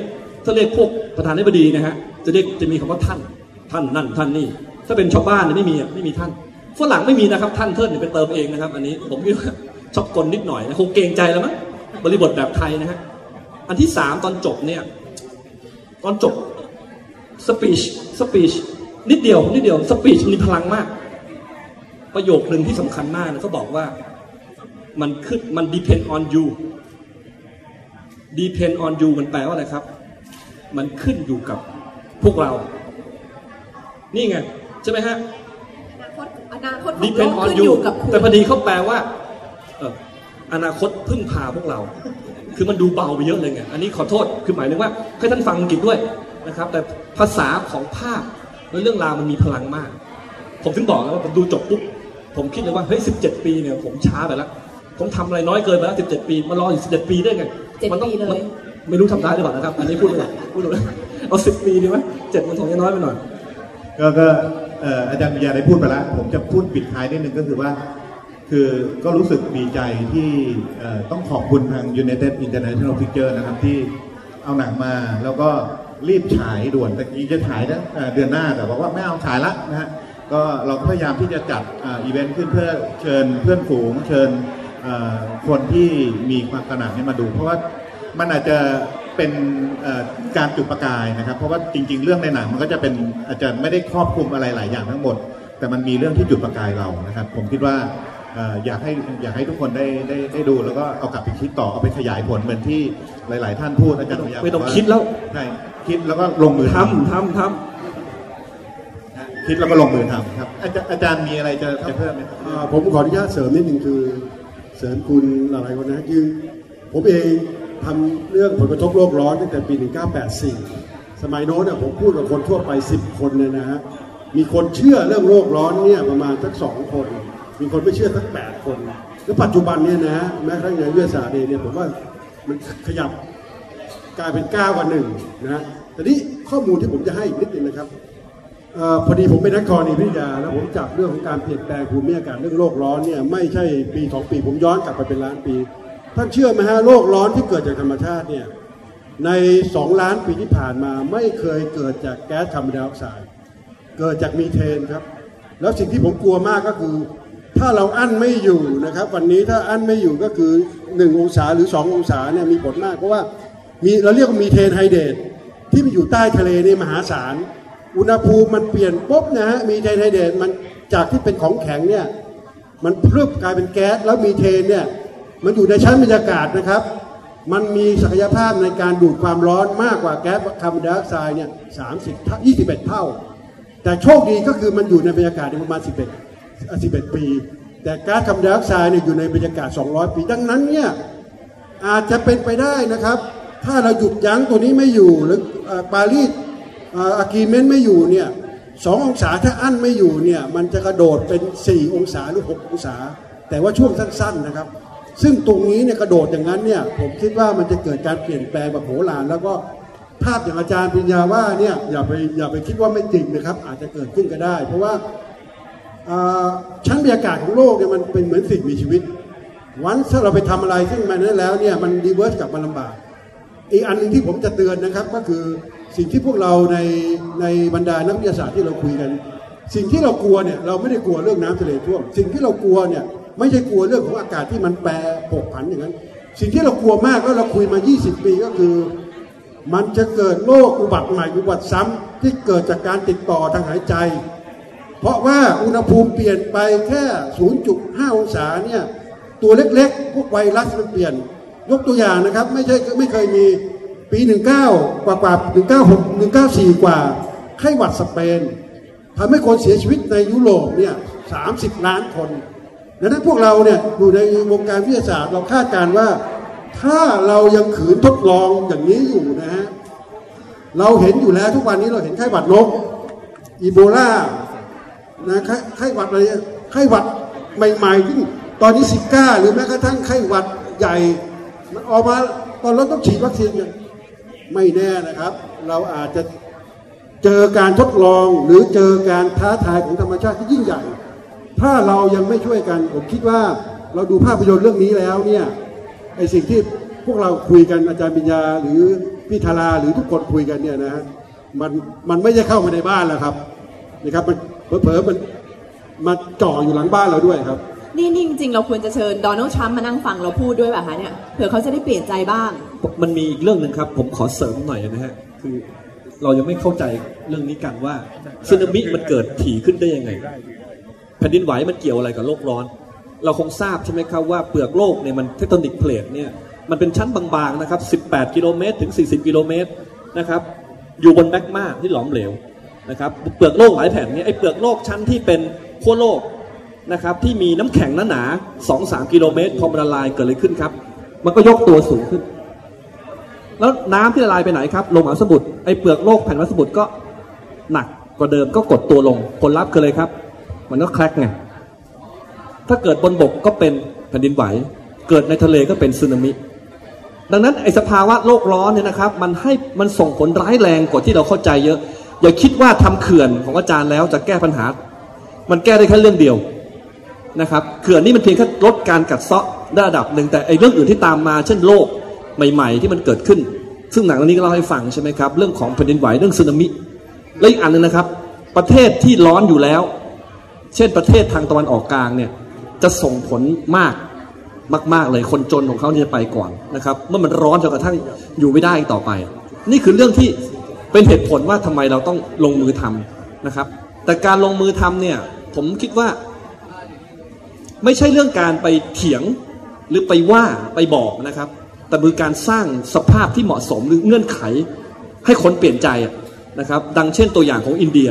ถ้าเรียกพวกประธานาธิบดีนะฮะจะเรียกจะมีคำว่าท่านท่านนั่นท่านนี่ ถ้าเป็นชาวบ้านเนี่ยไม่มีไม่มีท่านฝรั่งไม่มีนะครับ ท่านเทิดเนี่ยไปเติมเองนะครับ อันนี้ผมคิดว่าชอกกลนิดหน่อยนะคงเกรงใจแล้วมั้งบริบทแบบไทยนะฮะอันที่สามตอนจบเนี่ย ตอนจบสปีชสปีชนิดเดียวนิดเดียวสปีชมีพลังมาก ประโยคหนึ่งที่สำคัญมากนะเขาบอกว่ามันขึ้นมัน depend on you depend on you มันแปลว่าอะไรครับ มันขึ้นอยู่กับพวกเรา นี่ไง ใช่ไหมฮะ
อนาคตอนาคตของโล
depend
ก
on
ขึ้น
you
อยู่กับคุณ
แต่พอดีเขาแปลว่าเอ่ออนาคตพึ่งพาพวกเรา คือมันดูเบาไปเยอะเลยไงอันนี้ขอโทษคือหมายถึงว่าให้ท่านฟังอังกฤษด้วยนะครับ แต่ภาษาของภาพและเรื่องราวมันมีพลังมาก ผมถึงบอกแล้วว่าผมดูจบปุ๊บผมคิดเลยว่าเฮ้ย17ปีเนี่ยผมช้าไปแล้วผมทำอะไรน้อยเกินไปแล้ว17ปีมารออีก17ปีได้ไง
เจ็ด
มัต้อง
ปีเลย
มันไม่รู้ทำได้หรือเปล่านะครับ อันนี้พูดเลยพูดเลยเอา10ปีดีไหมเจ็ดมันคงจะน้อยไปหน่อย
ก็ก็เอาจารย์วิยาได้พูดไปแล้ว ผมจะพูดปิดท้ายนิดนึงก็คือว่า คือก็รู้สึกดีใจที่ต้องขอบคุณทาง United International Picture นะครับที่เอาหนังมา แล้วก็รีบฉายด่วนแต่กี้จะฉายนะเดือนหน้าแต่บอกว่าไม่เอาฉายละนะฮะก็เราก็พยายามที่จะจัดอีเวนต์ขึ้นเพื่อเชิญเพื่อนฝูง เชิญคนที่มีความตระหนักนี้มาดู เพราะว่ามันอาจจะ เป็นเอ่อการจุดประกายนะครับ เพราะว่าจริง ๆ เรื่องในหนังมันก็จะเป็นอาจจะไม่ได้ครอบคลุมอะไรหลายอย่างทั้งหมด แต่มันมีเรื่องที่จุดประกายเรานะครับ ผมคิดว่าเอ่ออยากให้อยากให้ทุกคนได้ได้ได้ดูแล้วก็เอากลับไปคิดต่อเอาไปขยายผลเหมือนที่หลาย ๆ ท่านพูดอาจารย์พยายาม
ไม่ต้อง
บกา
คิดแล้ว
ใช่คิดแล้วก็ลงมือ
ทำทำทำ
คิดแล้วก็ลงมือทำครับอาจารย์อาจารย์มีอะไรจะจะเพิ่มไหมครับ
อ่าผมขออนุญาตเสริมนิดหนึ่งคือเสริมคุณอะไรคนนะคือผมเอง ทำเรื่องผลกระทบโลกร้อนตั้งแต่ปี 1984 สมัยโน้นน่ะผมพูดกับคนทั่วไป 10 คนเลยนะฮะ มีคนเชื่อเรื่องโลกร้อนเนี่ยประมาณสักสองคน มีคนไม่เชื่อสักแปดคน แล้วปัจจุบันเนี่ยนะแม้กระทั่งในวิทยาศาสตร์เนี่ยผมว่ามันขยับกลายเป็น9กว่าหนึ่งนะฮะแต่นี้ข้อมูลที่ผมจะให้อีกนิดนึงนะครับออพอดีผมเป็นนักกรณีวิทยาแล้วผมจับเรื่องของการเปลี่ยนแปลงภูมิอากาศเรื่องโลกร้อนเนี่ยไม่ใช่ปีสองปีผมย้อนกลับไปเป็นล้านปี ท่านเชื่อไหมฮะโลกร้อนที่เกิดจากธรรมชาติเนี่ยในสองล้านปีที่ผ่านมาไม่เคยเกิดจากแก๊สคาร์บอนไดออกไซด์เกิดจากมีเทนครับ แล้วสิ่งที่ผมกลัวมากก็คือ ถ้าเราอั้นไม่อยู่นะครับ วันนี้ถ้าอั้นไม่อยู่ก็คือ 1 องศาหรือ 2 องศาเนี่ยมีผลมากเพราะว่ามีเราเรียกว่ามีเทนไฮเดรตที่มันอยู่ใต้ทะเลนี่มหาศาล อุณหภูมิมันเปลี่ยนปุ๊บนะฮะมีเทนไฮเดรตมันจากที่เป็นของแข็งเนี่ยมันพรึบกลายเป็นแก๊สแล้วมีเทนเนี่ย มันอยู่ในชั้นบรรยากาศนะครับ มันมีศักยภาพในการดูดความร้อนมากกว่าแก๊สคาร์บอนไดออกไซด์เนี่ยสามสิบยี่สิบเอ็ดเท่า แต่โชคดีก็คือมันอยู่ในบรรยากาศประมาณ11 11ปี แต่ก๊าซคาร์บอนไดออกไซด์เนี่ยอยู่ในบรรยากาศ200ปี ดังนั้นเนี่ยอาจจะเป็นไปได้นะครับ ถ้าเราหยุดยั้งตัวนี้ไม่อยู่หรือเอ่อปารีสอากีเมนต์ไม่อยู่เนี่ยสององศาถ้าอั้นไม่อยู่เนี่ยมันจะกระโดดเป็น 4 องศาหรือ 6 องศา แต่ว่าช่วงสั้น ๆนะครับ ซึ่งตรงนี้เนี่ยกระโดดอย่างนั้นเนี่ยผมคิดว่ามันจะเกิดการเปลี่ยนแปลงแบบโหฬารแล้วก็ภาพอย่างอาจารย์ปริญญาว่าเนี่ยอย่าไปอย่าไปคิดว่าไม่จริงนะครับ อาจจะเกิดขึ้นก็ได้ เพราะว่าชั้นบรรยากาศของโลกเนี่ยมันเป็นเหมือนสิ่งมีชีวิต วันถ้าเราไปทำอะไรซึ่งมันนั้นแล้วเนี่ยมันดีเวิร์สกลับมาลำบาก อีกอันนึงที่ผมจะเตือนนะครับก็คือสิ่งที่พวกเราในในบรรดานักวิทยาศาสตร์ที่เราคุยกัน สิ่งที่เรากลัวเนี่ยเราไม่ได้กลัวเรื่องน้ำทะเลท่วม สิ่งที่เรากลัวเนี่ย ไม่ใช่กลัวเรื่องของอากาศที่มันแปรผกผันอย่างนั้น สิ่งที่เรากลัวมากแล้วเราคุยมา 20 ปีก็คือ มันจะเกิดโรคอุบัติใหม่อุบัติซ้ำที่เกิดจากการติดต่อทางหายใจ เพราะว่าอุณหภูมิเปลี่ยนไปแค่ 0.5 องศาเนี่ยตัวเล็กๆ พวกไวรัสมันเปลี่ยน ยกตัวอย่างนะครับ ไม่ใช่ไม่เคยมีปี 19 กว่ากว่า196 194 กว่าไข้หวัดสเปนทำให้คนเสียชีวิตในยุโรปเนี่ย 30 ล้านคน ดังนั้นพวกเราเนี่ยอยู่ในวงการวิทยาศาสตร์เราคาดการณ์ว่า ถ้าเรายังขืนทดลองอย่างนี้อยู่นะฮะเราเห็นอยู่แล้วทุกวันนี้เราเห็นไข้หวัดนกอีโบลานะไข้หวัดอะไรไข้หวัดใหม่ๆที่ตอนนี้ซิก้า หรือแม้กระทั่งไข้หวัดใหญ่ มันออกมาตอนเราต้องฉีดวัคซีนกันไม่แน่นะครับ เราอาจจะเจอการทดลองหรือเจอการท้าทายของธรรมชาติที่ยิ่งใหญ่ ถ้าเรายังไม่ช่วยกัน ผมคิดว่าเราดูภาพยนตร์เรื่องนี้แล้วเนี่ยไอสิ่งที่พวกเราคุยกันอาจารย์ปัญญา หรือพี่ธาราหรือทุกคนคุยกันเนี่ยนะฮะมันมันไม่ใช่เข้ามาในบ้านแล้วครับนะครับมันเผลอๆมันมาจ่ออยู่หลังบ้านเราด้วยครับ
นี่นี่จริงๆเราควรจะเชิญโดนัลด์ทรัมป์มานั่งฟังเราพูดด้วยป่ะคะเนี่ยเผื่อเขาจะได้เปลี่ยนใจบ้าง
มันมีอีกเรื่องหนึ่งครับ ผมขอเสริมหน่อยนะฮะคือเรายังไม่เข้าใจเรื่องนี้กันว่าสึนามิมันเกิดถี่ขึ้นได้ยังไงแผ่นดินไหวมันเกี่ยวอะไรกับโลกร้อน เราคงทราบใช่ไหมครับว่าเปลือกโลกเนี่ยมันเทคโทนิกเพลทเนี่ยมันเป็นชั้นบางๆนะครับ 18 กิโลเมตรถึง 40 กิโลเมตรนะครับอยู่บนแมกมาที่หลอมเหลวนะครับเปลือกโลกหลายแผ่นเนี่ยไอ้เปลือกโลกชั้นที่เป็นขั้วโลกนะครับที่มีน้ำแข็งหนาๆ2-3กิโลเมตรพอมันละลายเกิดอะไรขึ้นครับ มันก็ยกตัวสูงขึ้น แล้วน้ำที่ละลายไปไหนครับลงมหาสมุทรไอ้เปลือกโลกแผ่นมหาสมุทรก็หนักกว่าเดิมก็กดตัวลงผลลัพธ์คืออะไรครับ มันก็แคลกไงถ้าเกิดบนบกก็เป็นแผ่นดินไหว เกิดในทะเลก็เป็นสึนามิ ดังนั้นไอ้สภาวะโลกร้อนเนี่ยนะครับ มันให้มันส่งผลร้ายแรงกว่าที่เราเข้าใจเยอะ อย่าคิดว่าทำเขื่อนของอาจารย์แล้วจะแก้ปัญหา มันแก้ได้แค่เรื่องเดียวนะครับเขื่อนนี่มันเพียงแค่ลดการกัดเซาะระดับหนึ่งแต่ไอ้เรื่องอื่นที่ตามมาเช่นโลกใหม่ ๆ ที่มันเกิดขึ้น ซึ่งหนังเรื่องนี้ก็เล่าให้ฟังใช่ไหมครับเรื่องของแผ่นดินไหวเรื่องสึนามิและอีกอันหนึงนะครับ ประเทศที่ร้อนอยู่แล้ว เช่นประเทศทางตะวันออกกลางเนี่ยจะส่งผลมากมาก ๆ เลยคนจนของเขาจะไปก่อนนะครับเมื่อมันร้อนจนกระทั่งอยู่ไม่ได้ต่อไป นี่คือเรื่องที่เป็นเหตุผลว่าทำไมเราต้องลงมือทำนะครับ แต่การลงมือทำเนี่ยผมคิดว่า ไม่ใช่เรื่องการไปเถียงหรือไปว่าไปบอกนะครับ แต่คือการสร้างสภาพที่เหมาะสมหรือเงื่อนไขให้คนเปลี่ยนใจนะครับ ดังเช่นตัวอย่างของอินเดีย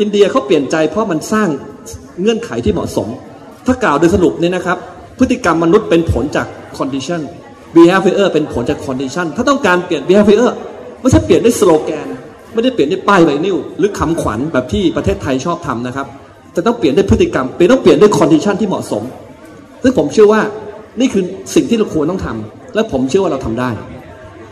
อินเดียเขาเปลี่ยนใจเพราะมันสร้างเงื่อนไขที่เหมาะสม ถ้ากล่าวโดยสรุปเนี่ยนะครับ พฤติกรรมมนุษย์เป็นผลจาก condition behavior เป็นผลจาก condition ถ้าต้องการเปลี่ยน behavior ไม่ใช่เปลี่ยนด้วยสโลแกน ไม่ได้เปลี่ยนด้วยป้ายไวนิลหรือคำขวัญแบบที่ประเทศไทยชอบทำนะครับ แต่ต้องเปลี่ยนด้วยพฤติกรรมเปลี่ยนต้องเปลี่ยนด้วย condition ที่เหมาะสม ซึ่งผมเชื่อว่านี่คือสิ่งที่เราควรต้องทำและผมเชื่อว่าเราทำได้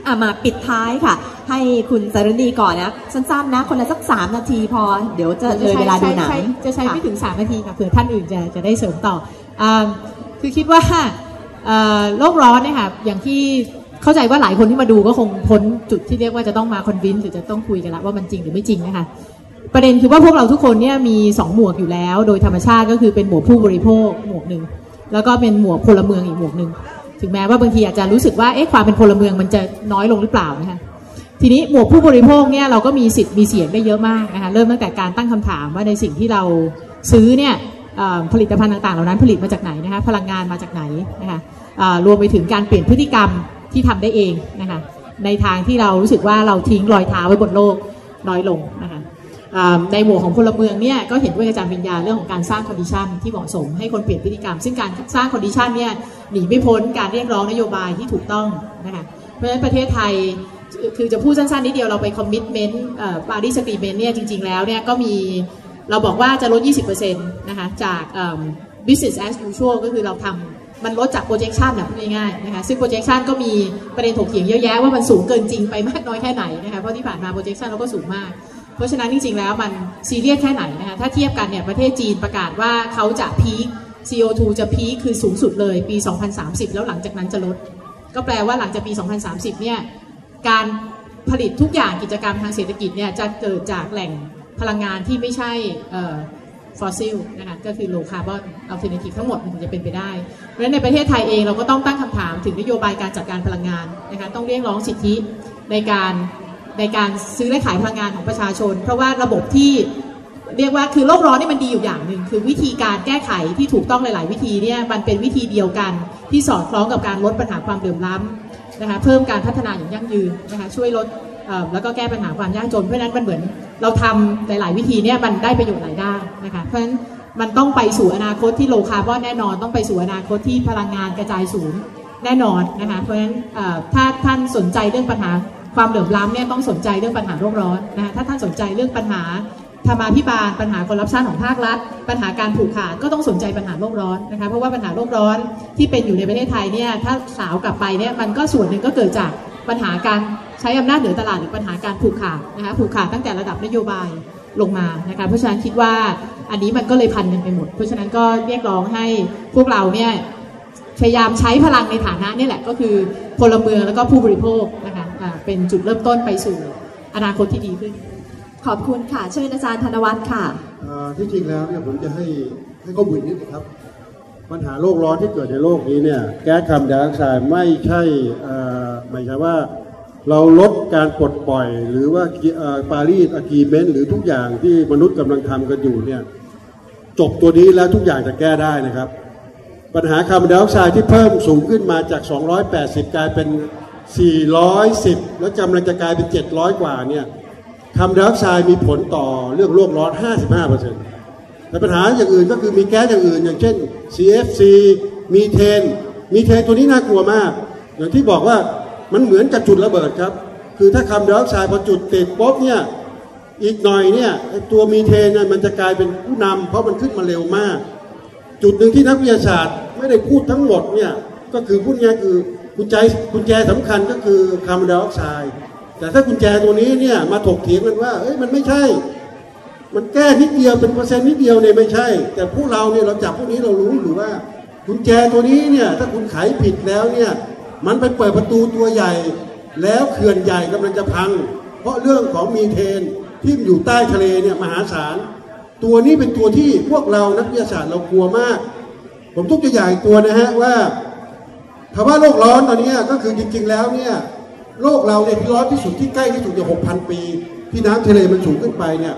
อะมาปิดท้ายค่ะ ให้คุณสารณีก่อนนะสั้นๆนะ คนละสักสามนาทีพอ เดี๋ยวจะเลยเวลาดูหนัง
ใช้จะใช้ไม่
ค่ะ
ถึง3นาทีค่ะเผื่อท่านอื่นจะจะได้เสริมต่ออาคือคิดว่าเอ่อโลกร้อนเนี่ยค่ะอย่างที่เข้าใจว่าหลายคนที่มาดูก็คงพ้นจุดที่เรียกว่าจะต้องมาคอนวินหรือจะต้องคุยกันละว่ามันจริงหรือไม่จริงนะคะประเด็นคือว่าพวกเราทุกคนเนี่ยมี 2 หมวกอยู่แล้ว โดยธรรมชาติก็คือเป็นหมวกผู้บริโภคหมวกหนึ่งแล้วก็เป็นหมวกพลเมืองอีกหมวกหนึ่ง ถึงแม้ว่าบางทีอาจจะรู้สึกว่าเอ๊ะความเป็นพลเมืองมันจะน้อยลงหรือเปล่านะคะทีนี้หมวกผู้บริโภคเนี่ยเราก็มีสิทธิ์มีเสียงได้เยอะมากนะคะเริ่มตั้งแต่การตั้งคำถามว่าในสิ่งที่เราซื้อเนี่ยผลิตภัณฑ์ต่างๆเหล่านั้นผลิตมาจากไหนนะคะพลังงานมาจากไหนนะคะรวมไปถึงการเปลี่ยนพฤติกรรมที่ทำได้เองนะคะในทางที่เรารู้สึกว่าเราทิ้งรอยเท้าไว้บนโลกน้อยลงนะคะ ในหมวกของพลเมืองเนี่ยก็เห็นด้วยกับอาจารย์ปริญญาเรื่องของการสร้าง condition ที่เหมาะสมให้คนเปลี่ยนพฤติกรรม ซึ่งการสร้าง condition เนี่ยหนีไม่พ้นการเรียกร้องนโยบายที่ถูกต้องนะคะเพราะฉะนั้นประเทศไทยคือจะพูดสั้นๆนิดเดียวเราไป commitment Paris Agreement เนี่ยจริง ๆ แล้วเนี่ยก็มีเราบอกว่าจะลด 20%นะคะจาก business as usual ก็คือเราทำมันลดจาก projection นะพูดง่ายๆนะคะซึ่ง projection ก็มีประเด็นถกเถียงเยอะแยะว่ามันสูงเกินจริงไปมากน้อยแค่ไหนนะคะเพราะที่ผ่านมา projection เราก็สูงมาก เพราะฉะนั้นจริงๆแล้วมันซีเรียสแค่ไหนนะคะถ้าเทียบกันเนี่ยประเทศจีนประกาศว่าเขาจะพีค CO2 จะพีคคือสูงสุดเลยปี 2030 แล้วหลังจากนั้นจะลด ก็แปลว่าหลังจากปี 2030 เนี่ยการผลิตทุกอย่างกิจกรรมทางเศรษฐกิจเนี่ยจะเกิดจากแหล่งพลังงานที่ไม่ใช่ฟอสซิลนะคะก็คือ low carbon alternative ทั้งหมดมันถึงจะเป็นไปได้ เพราะฉะนั้นในประเทศไทยเองเราก็ต้องตั้งคำถามถึงนโยบายการจัดการพลังงานนะคะต้องเรียกร้องสิทธิในการ ในการซื้อและขายพลังงานของประชาชน เพราะว่าระบบที่เรียกว่าคือโลกร้อนนี่มันดีอยู่อย่างหนึ่งคือวิธีการแก้ไขที่ถูกต้องหลาย ๆ วิธีเนี่ยมันเป็นวิธีเดียวกันที่สอดคล้องกับการลดปัญหาความเหลื่อมล้ำนะคะเพิ่มการพัฒนาอย่างยั่งยืนนะคะช่วยลดแล้วก็แก้ปัญหาความยากจน เพราะฉะนั้นมันเหมือนเราทำหลาย ๆ วิธีเนี่ยมันได้ประโยชน์หลายด้านนะคะเพราะฉะนั้นมันต้องไปสู่อนาคตที่ low carbon แน่นอนต้องไปสู่อนาคตที่พลังงานกระจายสูงแน่นอนนะคะเพราะฉะนั้นถ้าท่านสนใจเรื่องปัญหา ความเหลื่อมล้ำเนี่ยต้องสนใจเรื่องปัญหาโลกร้อนนะคะถ้าท่านสนใจเรื่องปัญหาธรรมาภิบาลปัญหาคอร์รัปชันของภาครัฐ ปัญหาการผูกขาดก็ต้องสนใจปัญหาโลกร้อนนะคะเพราะว่าปัญหาโลกร้อนที่เป็นอยู่ในประเทศไทยเนี่ยถ้าสาวกลับไปเนี่ยมันก็ส่วนหนึ่งก็เกิดจากปัญหาการใช้อำนาจเหนือตลาดหรือปัญหาการผูกขาดนะคะผูกขาดตั้งแต่ระดับนโยบายลงมานะคะเพราะฉะนั้นคิดว่าอันนี้มันก็เลยพันกันไปหมด เพราะฉะนั้นก็เรียกร้องให้พวกเราเนี่ยพยายามใช้พลังในฐานะนี่แหละก็คือพลเมืองแล้วก็ผู้บริโภคนะคะ เป็นจุดเริ่มต้นไปสู่อนาคตที่ดีขึ้น
ขอบคุณค่ะ เชิญอาจารย์ธนวัฒน์ค่ะ
เอ่อที่จริงแล้วเนี่ยผมจะให้ให้ข้อมูลนิดนึงครับ ปัญหาโลกร้อนที่เกิดในโลกนี้เนี่ยแก๊สคาร์บอนไดออกไซด์ไม่ใช่เอ่อไม่ใช่ว่าเราลดการปลดปล่อย หรือว่าปารีสอะกีเมนหรือทุกอย่างที่มนุษย์กำลังทำกันอยู่เนี่ยจบตัวนี้แล้วทุกอย่างจะแก้ได้นะครับ ปัญหาคาร์บอนไดออกไซด์ที่เพิ่มสูงขึ้นมาจาก 280 กลายเป็น 410 แล้วกำลังจะกลายเป็น 700 กว่าเนี่ยคาร์บอนไดออกไซด์มีผลต่อเรื่องโลกร้อน 55%แต่ปัญหาอย่างอื่นก็คือมีแก๊สอย่างอื่น อย่างเช่น CFC มีเทน มีเทนตัวนี้น่ากลัวมาก อย่างที่บอกว่ามันเหมือนกับจุดระเบิดครับ คือถ้าคาร์บอนไดออกไซด์พอจุดติดปุ๊บเนี่ยอีกหน่อยเนี่ยตัวมีเทนเนี่ยมันจะกลายเป็นผู้นำเพราะมันขึ้นมาเร็วมาก จุดหนึ่งที่นักวิทยาศาสตร์ไม่ได้พูดทั้งหมดเนี่ยก็คือพูดง่ายคือ กุญแจกุญแจสำคัญก็คือคาร์บอนไดออกไซด์แต่ถ้ากุญแจตัวนี้เนี่ยมาถกเถียงกันว่าเอ้ยมันไม่ใช่ มันแก้นิดเดียวเป็นเปอร์เซ็นต์นิดเดียวเนี่ยไม่ใช่ แต่พวกเราเนี่ยเราจับพวกนี้เรารู้อยู่ว่ากุญแจตัวนี้เนี่ยถ้าคุณไขผิดแล้วเนี่ยมันไปเปิดประตูตัวใหญ่ แล้วเขื่อนใหญ่กำลังจะพัง เพราะเรื่องของมีเทนที่อยู่ใต้ทะเลเนี่ยมหาศาลตัวนี้เป็นตัวที่พวกเรานักวิทยาศาสตร์เรากลัวมาก ผมทุกตัวอย่างตัวนะฮะว่า ภาวะโลกร้อนตอนนี้ก็คือจริงๆแล้วเนี่ยโลกเราเนี่ยที่ร้อนที่สุดที่ใกล้ที่สุดเนี่ย6,000ปี ที่น้ำทะเลมันสูงขึ้นไปเนี่ย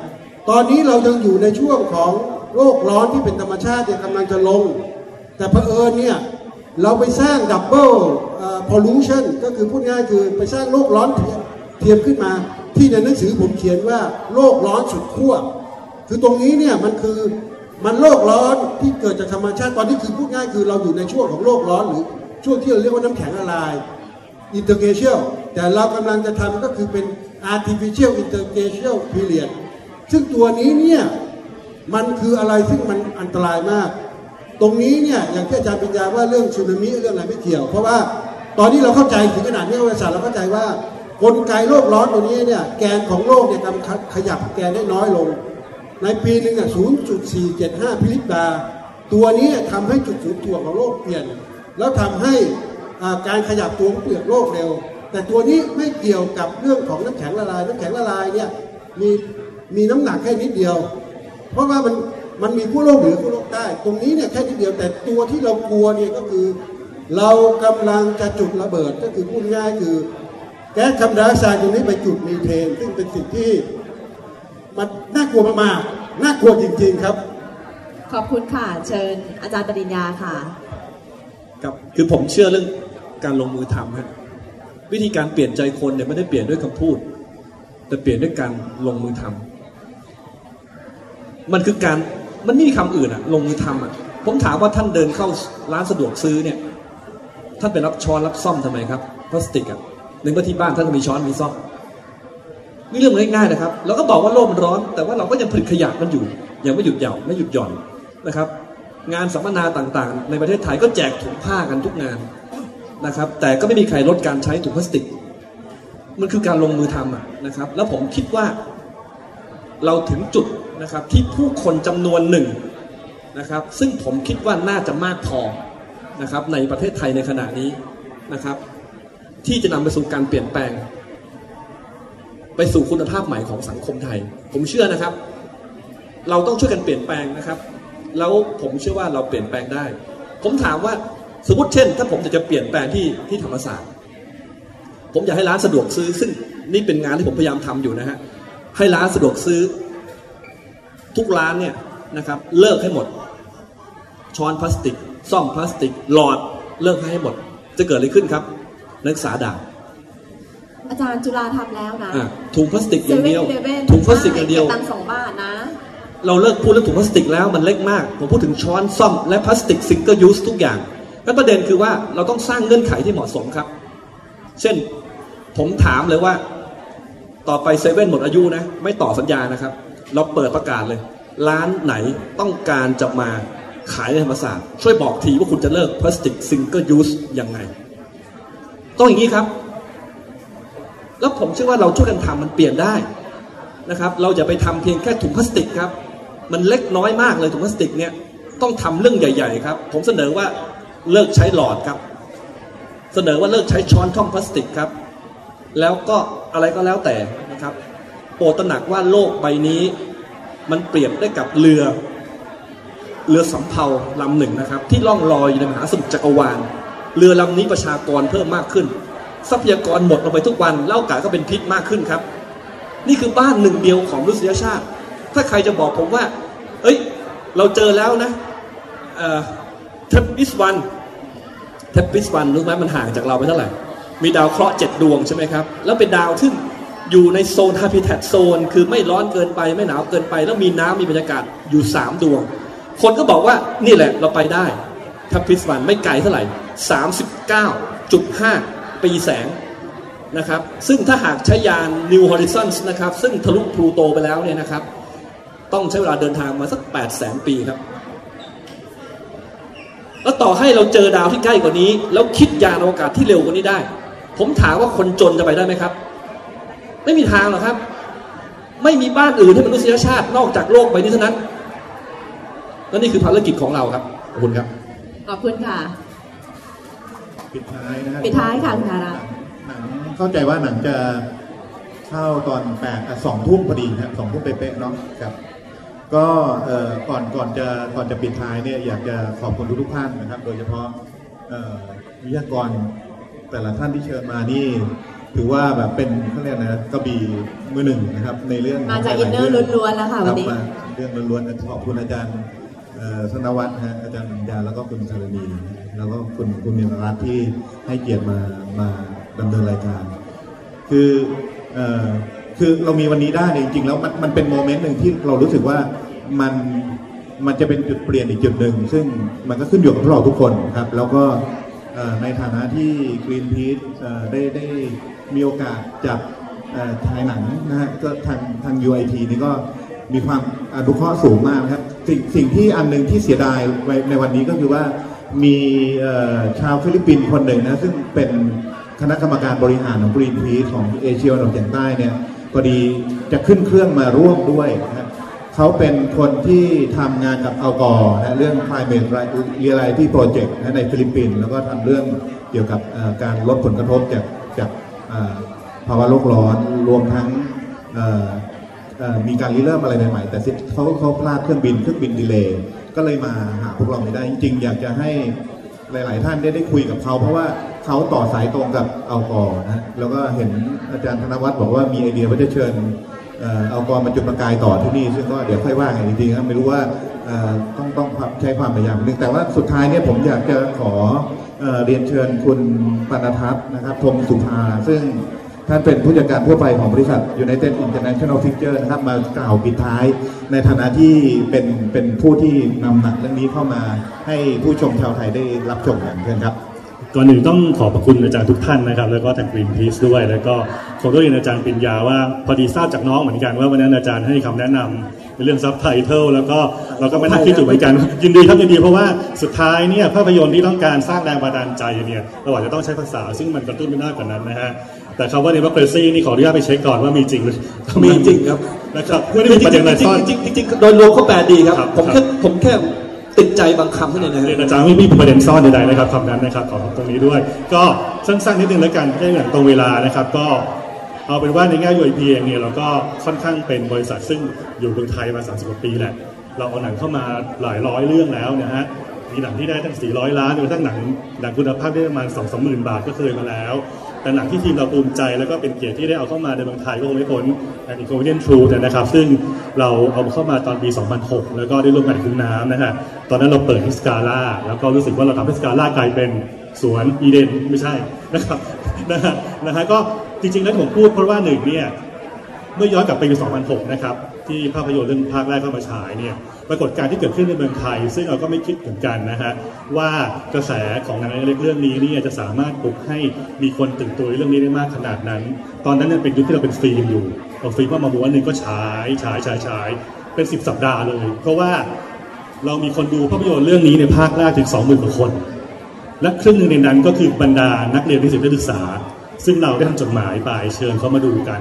ตอนนี้เรายังอยู่ในช่วงของโลกร้อนที่เป็นธรรมชาติเนี่ยกำลังจะลง แต่เผอิญเนี่ยเราไปสร้าง double pollution ก็คือพูดง่ายคือไปสร้างโลกร้อนเทียมเทียมขึ้นมาที่ในหนังสือผมเขียนว่าโลกร้อนสุดขั้วคือตรงนี้เนี่ยมันคือมันโลกร้อนที่เกิดจากธรรมชาติตอนนี้คือพูดง่ายคือเราอยู่ในช่วงของโลกร้อนหรือ ช่วงที่เราเรียกว่าน้ำแข็งละลาย interglacial แต่เรากำลังจะทำก็คือเป็น artificial interglacial period ซึ่งตัวนี้เนี่ยมันคืออะไรซึ่งมันอันตรายมาก ตรงนี้เนี่ยอย่างที่อาจารย์ปัญญาว่าเรื่องสึนามิเรื่องอะไรไม่เกี่ยว เพราะว่าตอนนี้เราเข้าใจถึงขนาดนี้วิทยาศาสตร์เราเข้าใจว่ากลไกโลกร้อนตัวนี้เนี่ยแกนของโลกเนี่ยกำขยับแกนได้น้อยลง ในปีหนึ่งอะ0.475 พิลิตาตัวนี้ทำให้จุดศูนย์ถ่วงของโลกเปลี่ยน แล้วทำให้การขยับตัวของเปลือกโลกเร็ว แต่ตัวนี้ไม่เกี่ยวกับเรื่องของน้ำแข็งละลาย น้ำแข็งละลายเนี่ยมีมีน้ำหนักแค่นิดเดียว เพราะว่ามันมันมีขั้วโลกเหนือขั้วโลกใต้ตรงนี้เนี่ยแค่นิดเดียวแต่ตัวที่เรากลัวเนี่ยก็คือ เรากำลังจะจุดระเบิดก็คือพูดง่ายคือ แก๊สคาร์บอนไดออกไซด์ตรงนี้ไปจุดมีเทน ซึ่งเป็นสิ่งที่มันน่ากลัวมากๆน่ากลัวจริง ๆ ครับ
ขอบคุณค่ะ เชิญอาจารย์ปริญญาค่ะ
ครับคือผมเชื่อเรื่องการลงมือทำฮะวิธีการเปลี่ยนใจคนเนี่ยไม่ได้เปลี่ยนด้วยคำพูด แต่เปลี่ยนด้วยการลงมือทำมันคือการมันไม่มีคำอื่นอะลงมือทำอะผมถามว่าท่านเดินเข้าร้านสะดวกซื้อเนี่ย ท่านไปรับช้อนรับซ่อมทำไมครับพลาสติกอะในเมื่อที่บ้านท่านมีช้อนมีซ่อมนี่เรื่องง่ายๆนะครับ เราก็บอกว่าโลกมันร้อน แต่ว่าเราก็ยังผลิตขยะมันอยู่ยังไม่หยุดหย่อนไม่หยุดหย่อนนะครับ งานสัมมนาต่างๆ ในประเทศไทยก็แจกถุงผ้ากันทุกงานนะครับ แต่ก็ไม่มีใครลดการใช้ถุงพลาสติก มันคือการลงมือทำนะครับ แล้วผมคิดว่าเราถึงจุดนะครับที่ผู้คนจำนวนหนึ่งนะครับ ซึ่งผมคิดว่าน่าจะมากพอนะครับในประเทศไทยในขณะนี้นะครับ ที่จะนำไปสู่การเปลี่ยนแปลง ไปสู่คุณภาพใหม่ของสังคมไทย ผมเชื่อนะครับ เราต้องช่วยกันเปลี่ยนแปลงนะครับ แล้วผมเชื่อว่าเราเปลี่ยนแปลงได้ ผมถามว่าสมมติเช่น ถ้าผมจะจะเปลี่ยนแปลงที่ที่ธรรมศาสตร์ ผมอยากให้ร้านสะดวกซื้อ ซึ่งนี่เป็นงานที่ผมพยายามทำอยู่นะฮะให้ร้านสะดวกซื้อ ทุกร้านเนี่ยนะครับ เลิกให้หมด ช้อนพลาสติกซ่อมพลาสติก หลอดเลิกให้หมด จะเกิดอะไรขึ้นครับ นักศึกษาด่า
อาจารย์จุฬาทำแล้วนะ
อะถุงพลาสติกอ
เซ
ย่าง
เว่
เดี
น
ยว
เลเว่น
ถุงพลาสติกอย่างเดียว
ตังค์สองบาทนะ
เราเลิกพูดเรื่องถุงพลาสติกแล้วมันเล็กมาก ผมพูดถึงช้อนซ่อมและพลาสติกซิงเกิลยูสทุกอย่าง แล้วประเด็นคือว่าเราต้องสร้างเงื่อนไขที่เหมาะสมครับ เช่นผมถามเลยว่า ต่อไปเซเว่นหมดอายุนะ ไม่ต่อสัญญานะครับ เราเปิดประกาศเลย ร้านไหนต้องการจะมาขายในธรรมศาสตร์ช่วยบอกทีว่าคุณจะเลิกพลาสติก single-use ยังไง ต้องอย่างนี้ครับ แล้วผมเชื่อว่าเราช่วยกันทำมันเปลี่ยนได้นะครับ เราอย่าไปทำเพียงแค่ถุงพลาสติกครับ มันเล็กน้อยมากเลยถุงพลาสติกเนี่ยต้องทำเรื่องใหญ่ ๆ ครับ ผมเสนอว่าเลิกใช้หลอดครับ เสนอว่าเลิกใช้ช้อนส้อมพลาสติกครับ แล้วก็อะไรก็แล้วแต่นะครับ โปรดตระหนักว่าโลกใบนี้มันเปรียบได้กับเรือ เรือสำเภาลำหนึ่งนะครับ ที่ล่องลอยอยู่ในมหาสมุทรจักรวาลเรือลำนี้ประชากรเพิ่มมากขึ้น ทรัพยากรหมดลงไปทุกวันเล้ากาก็เป็นพิษมากขึ้นครับ นี่คือบ้านหนึ่งเดียวของมนุษยชาติ ถ้าใครจะบอกผมว่า เอ้ย เราเจอแล้วนะเทปปิสวันเทปปิสวันรู้ไหมมันห่างจากเราไปเท่าไหร่ มีดาวเคราะห์เจ็ดดวงใช่ไหมครับ แล้วเป็นดาวที่อยู่ในโซนฮาพิแทตโซน คือไม่ร้อนเกินไปไม่หนาวเกินไป แล้วมีน้ำมีบรรยากาศอยู่สามดวง คนก็บอกว่านี่แหละเราไปได้เทปปิสวันไม่ไกลเท่าไหร่สามสิบเก้าจุดห้าปีแสงนะครับ ซึ่งถ้าหากใช้ยาน New Horizons นะครับ ซึ่งทะลุพลูโตไปแล้วเนี่ยนะครับ ต้องใช้เวลาเดินทางมาสัก8 0 0แสนปีครับ แล้วต่อให้เราเจอดาวที่ใกล้กว่านี้ แล้วคิดยานอวกาศที่เร็วกว่านี้ได้ ผมถามว่าคนจนจะไปได้ไหมครับ ไม่มีทางหรอกครับ ไม่มีบ้านอื่นให้มนุษยชาตินอกจากโลกใบนี้เท่านั้นและนี่คือภารกิจของเราครับขอบคุณครับ
ขอบคุณค่ะ
ปิดท้ายนะฮะ
ปิดท้ายค่ะคุณธาระ
หนังเข้าใจว่าหนังจะเข้าตอนแปดสองทุ่มพอดีนะครับสองทุ่มเป๊ะๆเนาะครับ ก็เอ่อก่อนก่อนจะก่อนจะปิดท้ายเนี่ยอยากจะขอบคุณทุกๆท่านนะครับ โดยเฉพาะเอ่อวิทยากรแต่ละท่านที่เชิญมานี่ ถือว่าแบบเป็นเขาเรียกนะกระบี่มือหนึ่งนะครับ ในเรื่อง
มาจาก
หลยๆ
inner
ง
ล้วนๆแล้วค่ะวันนี้
รับมาเรื่องล้วนๆขอบคุณอาจารย์เอ่อธนวัฒน์นะฮะอาจารย์ปัญญาแล้วก็คุณธรณีแล้วก็คุณคุณมินรัตน์ที่ให้เกียรติมามาดำเนินรายการ คือเอ่อ คือเรามีวันนี้ได้เนี่ยจริงๆแล้วมันมันเป็นโมเมนต์หนึ่งที่เรารู้สึกว่ามันมันจะเป็นจุดเปลี่ยนอีกจุดหนึ่งซึ่งมันก็ขึ้นอยู่กับพวกเราทุกคนครับ แล้วก็เอ่อในฐานะที่ Greenpeace เอ่อได้ได้มีโอกาสจัดเอ่อฉายหนังนะฮะก็ทางทาง UIP นี่ก็มีความอนุเคราะห์สูงมากครับสิ่งสิ่งที่อันหนึ่งที่เสียดายไว้ในวันนี้ก็คือว่ามีเอ่อชาวฟิลิปปินส์คนหนึ่งนะซึ่งเป็นคณะกรรมการบริหารของ Greenpeace ของเอเชียตะวันออกเฉียงใต้เนี่ย พอดีจะขึ้นเครื่องมาร่วมด้วยนะครับเขาเป็นคนที่ทำงานกับอัลกอร์นะเรื่อง climate reality project นะในฟิลิปปินส์แล้วก็ทำเรื่องเกี่ยวกับการลดผลกระทบจากจากภาวะโลกร้อนรวมทั้งมีการริเริ่มอะไรใหม่ๆ แต่เขาเขาพลาดเครื่องบินเครื่องบิน delay ก็เลยมาหาพวกเราไม่ได้จริงๆ อยากจะให้หลาย ๆ ท่านได้ได้คุยกับเขาเพราะว่า เขาต่อสายตรงกับเอัลกอรนะแล้วก็เห็นอาจารย์ธนวัฒน์บอกว่ามีไอเดียว่าจะเชิญเอ่ออัลกอร์มาจุดประกายต่อที่นี่ซึ่งก็เดี๋ยวค่อยว่ากันจริงๆครับไม่รู้ว่าต้องต้องใช้ความพยายามนึงแต่ว่าสุดท้ายเนี่ยผมอยากจะขอเรียนเชิญคุณปนทัศน์นะครับพรหมสุภา ซึ่งท่านเป็นผู้จัดการทั่วไปของบริษัท United International Picture นะครับมากล่าวปิดท้าย ในฐานะที่เป็นเป็นผู้ที่นำหนังเรื่องนี้เข้ามาให้ผู้ชมชาวไทยได้รับชมกันเชิญครับ
ก่อนหนึ่งต้องขอบพระคุณอาจารย์ทุกท่านนะครับ แล้วก็ทาง Greenpeace ด้วย แล้วก็ขอต้องเรียนอาจารย์ปริญญาว่าพอดีทราบจากน้องเหมือนกันว่าวันนั้นอาจารย์ให้คำแนะนำในเรื่องซับไตเติลแล้วก็เราก็ไม่น่าคิดอยู่เหมือนกันยินดีครับยินดีเพราะว่าสุดท้ายเนี่ยภาพยนตร์ที่ต้องการสร้างแรงบันดาลใจเนี่ยเราอาจจะต้องใช้ภาษา ซึ่งมันกระตุ้นไม่ได้กว่านั้นนะฮะแต่คำว่า democracy นี่ขออนุญาตไปเช็คก่อนว่ามีจริงหรือ
มีจริงครับ
นะครับไม่ได้มีประเด็นอะไรซ่อน
จริงๆจริงๆจริงๆโดยรวมเขาแปลดีครับ
ครับ
ผม
ครั
แค่
บ
ผมแค่ ติดใจบางคำเท่านั้นนะ
เรียนะอาจารย์ไม่มีประเด็นซ่อนใดๆนะครับคำนั้นนะครับขอตรงนี้ด้วย ก็สั้นๆนิดนึงแล้วกันให้อย่างตรงเวลานะครับ ก็เอาเป็นว่าในแง่ UIP เองเนี่ยเราก็ค่อนข้างเป็นบริษัทซึ่งอยู่เมืองไทยมา30กว่าปีแหละเราเอาหนังเข้ามาหลายร้อยเรื่องแล้วนะฮะมีหนังที่ได้ตั้ง 400 ล้านจนกระทั่งหนังหนังคุณภาพได้ประมาณ 2 3หมื่นบาทก็เคยมาแล้ว แต่หนักที่ทีมเราภูมิใจแล้วก็เป็นเกียรติที่ได้เอาเข้ามาในเมืองไทยก็คงไม่พ้น a n i c o v i d e n True นะครับ ซึ่งเราเอาเข้ามาตอนปี 2006 แล้วก็ได้ร่วมกันคุณน้ำนะฮะตอนนั้นเราเปิดที่สกาล่าแล้วก็รู้สึกว่าเราทำให้สกาล่ากลายเป็นสวนอีเดนไม่ใช่นะครับนะฮะนะฮะก็จริงๆแล้วผมพูดเพราะว่าหนึ่งเนี่ย เมื่อย้อนกลับไปปี 2006 นะครับ ที่ภาพยนตร์เรื่องภาคแรกเข้ามาฉายเนี่ยปรากฏการณ์ที่เกิดขึ้นในเมืองไทย ซึ่งเราก็ไม่คิดเหมือนกันนะฮะว่ากระแสของหนังเล็กเรื่องนี้เนี่ยจะสามารถปลุกให้มีคนตื่นตัวเรื่องนี้ได้มากขนาดนั้น ตอนนั้นเนี่ยเป็นยุคที่เราเป็นฟิล์มอยู่เอาฟิล์มว่ามาม้วนหนึ่งก็ฉายฉายฉายฉายเป็น 10 สัปดาห์เลย เพราะว่าเรามีคนดูภาพยนตร์เรื่องนี้ในภาคแรกถึง 20,000กว่าคน และครึ่งหนึ่งในนั้นก็คือบรรดานักเรียนนิสิตนักศึกษา ซึ่งเราได้ทำจดหมายไปเชิญเขามาดูกัน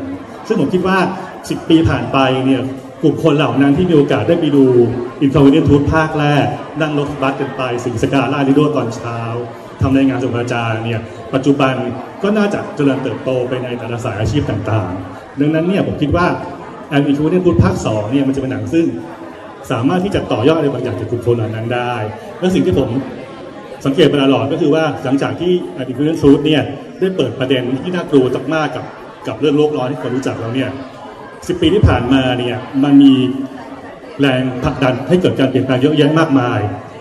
ซึ่งผมคิดว่า 10 ปีผ่านไปเนี่ยกลุ่มคนเหล่านั้นที่มีโอกาสได้ไปดู i n f o r m a t i o n t o ภาคแรก นั่งรถบัสกันไปสิงสกาล่าลิโดตอนเช้าทำรายงานส่งอาจารย์เนี่ยปัจจุบันก็น่าจะเจริญเติบโตไปในแต่ละสายอาชีพต่างๆ ดังนั้นเนี่ยผมคิดว่า a n i f o r m a t i o n t o ภาค2เนี่ยมันจะเป็นหนังซึ่งสามารถที่จะต่อยอดอะไรบางอย่างจากกลุ่มคนเหล่านั้นได้ และสิ่งที่ผมสังเกตมาตลอดก็คือว่าหลังจากที่อดีตคุณเซูดเนี่ยได้เปิดประเด็นที่น่ากลัวมากๆกับ กับเรื่องโลกร้อนที่คนรู้จักแล้วเนี่ยสิปีที่ผ่านมาเนี่ยมันมีแรงผลักดันให้เกิดการเปลี่ยนแปลงเยอะแยะมากมาย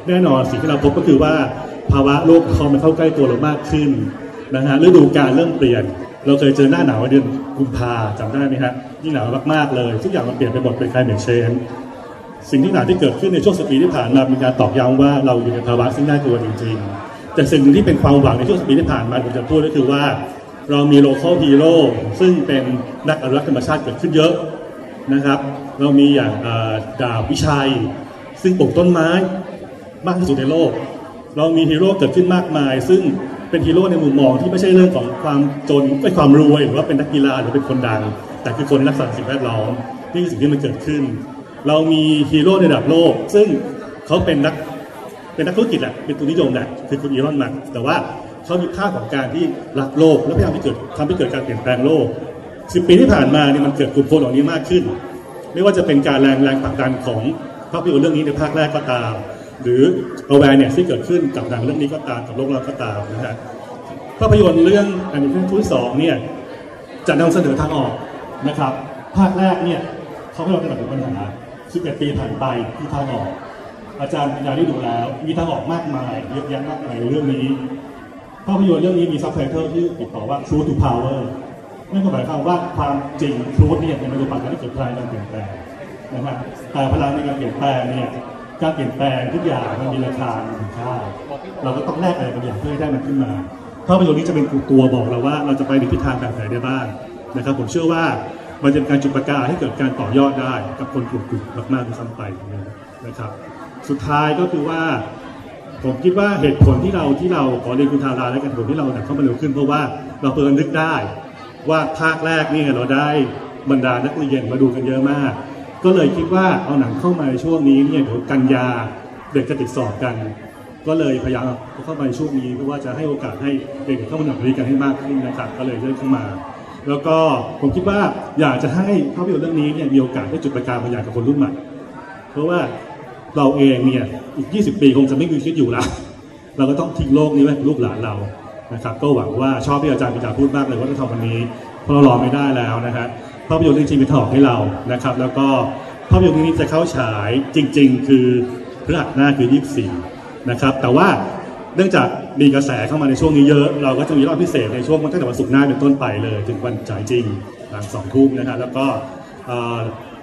แน่นอนสิ่งที่เราพบก็คือว่าภาวะโลกร้อนมันเข้าใกล้ตัวเรามากขึ้นนะฮะฤดูกาลเริ่มเปลี่ยน เราเคยเจอหน้าหนาวในเดือนกุมภาจำได้ไหมฮะยิ่งหนาวมากๆเลย ทุกอย่างมันเปลี่ยนไปหมดเป็น climate change สิ่งที่หนาที่เกิดขึ้นในช่วงสิปีที่ผ่านมาเป็นการตอกย้ำว่าเราอยู่ในภาวะซึ่งน่ากลัวจริงๆ แต่สิ่งหนึ่งที่เป็นความหวังในช่วงสิปีที่ผ่านมาผมจะพูดก็คือว่า เรามี local hero ซึ่งเป็นนักอนุรักษ์ธรรมชาติเกิดขึ้นเยอะนะครับ เรามีอย่างดาบวิชัย ซึ่งปลูกต้นไม้มากที่สุดในโลก เรามีฮีโร่เกิดขึ้นมากมาย ซึ่งเป็นฮีโร่ในมุมมองที่ไม่ใช่เรื่องของความจนไม่ความรวยหรือว่าเป็นนักกีฬาหรือเป็นคนดัง แต่คือคนรักษาสิ่งแวดล้อมนี่คือสิ่งที่มันเกิดขึ้น เรามีฮีโร่ในระดับโลก ซึ่งเขาเป็นนักเป็นนักธุรกิจแหละเป็นทุนนิยมแหละคือคุณอีลอนมัสก์แต่ว่า เขามีค่าของการที่รักโลก และพยายามที่เกิดทำให้เกิดการเปลี่ยนแปลงโลกสิบปีที่ผ่านมาเนี่ยมันเกิดกลุ่มคนเหล่านี้มากขึ้น ไม่ว่าจะเป็นการแรงแรงผลักดันของภาพยนตร์เรื่องนี้ในภาคแรกก็ตาม หรือ awareness ที่เกิดขึ้นกับหนังเรื่องนี้ก็ตามกับโลกเราก็ตามนะฮะภาพยนตร์เรื่องอันนี้เป็นทุนสองเนี่ยจะนำเสนอทางออกนะครับ ภาคแรกเนี่ยเขาให้เราได้รับปัญหา11ปีผ่านไปที่ทางออก อาจารย์ปัญญาได้ดูแล้ว มีทางออกมากมายเยอะแยะมากมายในเรื่องนี้ ภาพยนตร์เรื่องนี้มีซับไตเติลที่ติดต่อว่า True to Power นั่นก็หมายความว่าความจริง Truth เนี่ยเป็นปัจจุบันที่เกิดพลังการเปลี่ยนแปลงนะครับแต่พลังในการเปลี่ยนแปลงเนี่ยการเปลี่ยนแปลงทุกอย่างมันมีราคามีค่าเราก็ต้องแลกอะไรบางอย่างเพื่อให้ได้มันขึ้นมาภาพยนตร์นี้จะเป็นตัวบอกเราว่าเราจะไปในทิศทางแบบไหนได้บ้างนะครับ ผมเชื่อว่ามันจะเป็นการจุดประกายให้เกิดการต่อยอดได้กับคนกลุ่มๆมากๆที่ซ้ำไปนะครับ สุดท้ายก็คือว่า ผมคิดว่าเหตุผลที่เราที่เราขอเรียนคุณทาราและกันผลที่เราเข้ามาเร็วขึ้นเพราะว่าเราเพิ่งนึกได้ ว่าภาคแรกนี่เราได้บรรดานักเรียนมาดูกันเยอะมาก ก็เลยคิดว่าเอาหนังเข้ามาในช่วงนี้เนี่ยเดี๋ยวกันยาเด็กจะติดสอบกัน ก็เลยพยายามเข้ามาในช่วงนี้เพื่อว่าจะให้โอกาสให้เด็กเข้ามาหนังเรียนกันให้มากขึ้นนะครับก็เลยเลื่อนเข้ามา แล้วก็ผมคิดว่าอยากจะให้ภาพยนตร์เรื่องนี้เนี่ยมีโอกาสได้จุดประกายบางอย่างกับคนรุ่นใหม่ เพราะว่า เราเองเนี่ยอีก 20 ปีคงจะไม่มีชีวิตอยู่แล้ว เราก็ต้องทิ้งโลกนี้ไว้ลูกหลานเรานะครับก็หวังว่าชอบที่อาจารย์ปิจาพูดมากเลยว่าจะทำวันนี้เพราะเรารอไม่ได้แล้วนะฮะภาพยนตร์เรื่องจริงเป็นทางอกให้เรานะครับ แล้วก็ภาพยนตร์เรื่องนี้จะเข้าฉายจริง ๆ คือพฤหัสหน้าคือ 24 นะครับ แต่ว่าเนื่องจากมีกระแสเข้ามาในช่วงนี้เยอะ เราก็จะมีรอบพิเศษในช่วงตั้งแต่วันศุกร์หน้าเป็นต้นไปเลย ถึงวันจ่ายจริงหลังสองทุ่มนะฮะแล้วก็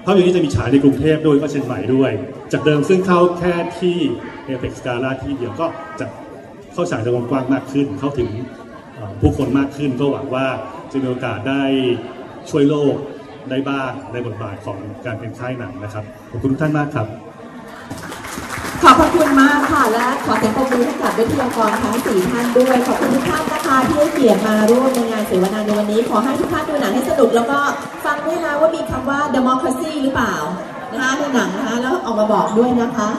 ภาพยนตร์นี้จะมีฉายในกรุงเทพด้วยก็เชียงใหม่ด้วย จากเดิมซึ่งเข้าแค่ที่เอเ x ก a ลาที่เดียวก็จะเข้าฉายในวงกว้างมากขึ้น เข้าถึงผู้คนมากขึ้นก็หวังว่าจะมีโอกาสได้ช่วยโลกได้บ้างในบทบาทของการเป็นค่ายหนังนะครับขอบคุณทุกท่านมากครับ
ขอบพระคุณมากค่ะ และขอเสียงปรบมือให้กับวิทยากรทั้งสี่ท่านด้วย ขอบคุณทุกท่านนะคะที่ให้เกียรติมาร่วมในงานเสวนาในวันนี้ ขอให้ทุกท่านดูหนังให้สนุกแล้วก็ฟังด้วยนะว่ามีคำว่า democracy หรือเปล่านะคะในหนังนะคะแล้วออกมาบอกด้วยนะคะ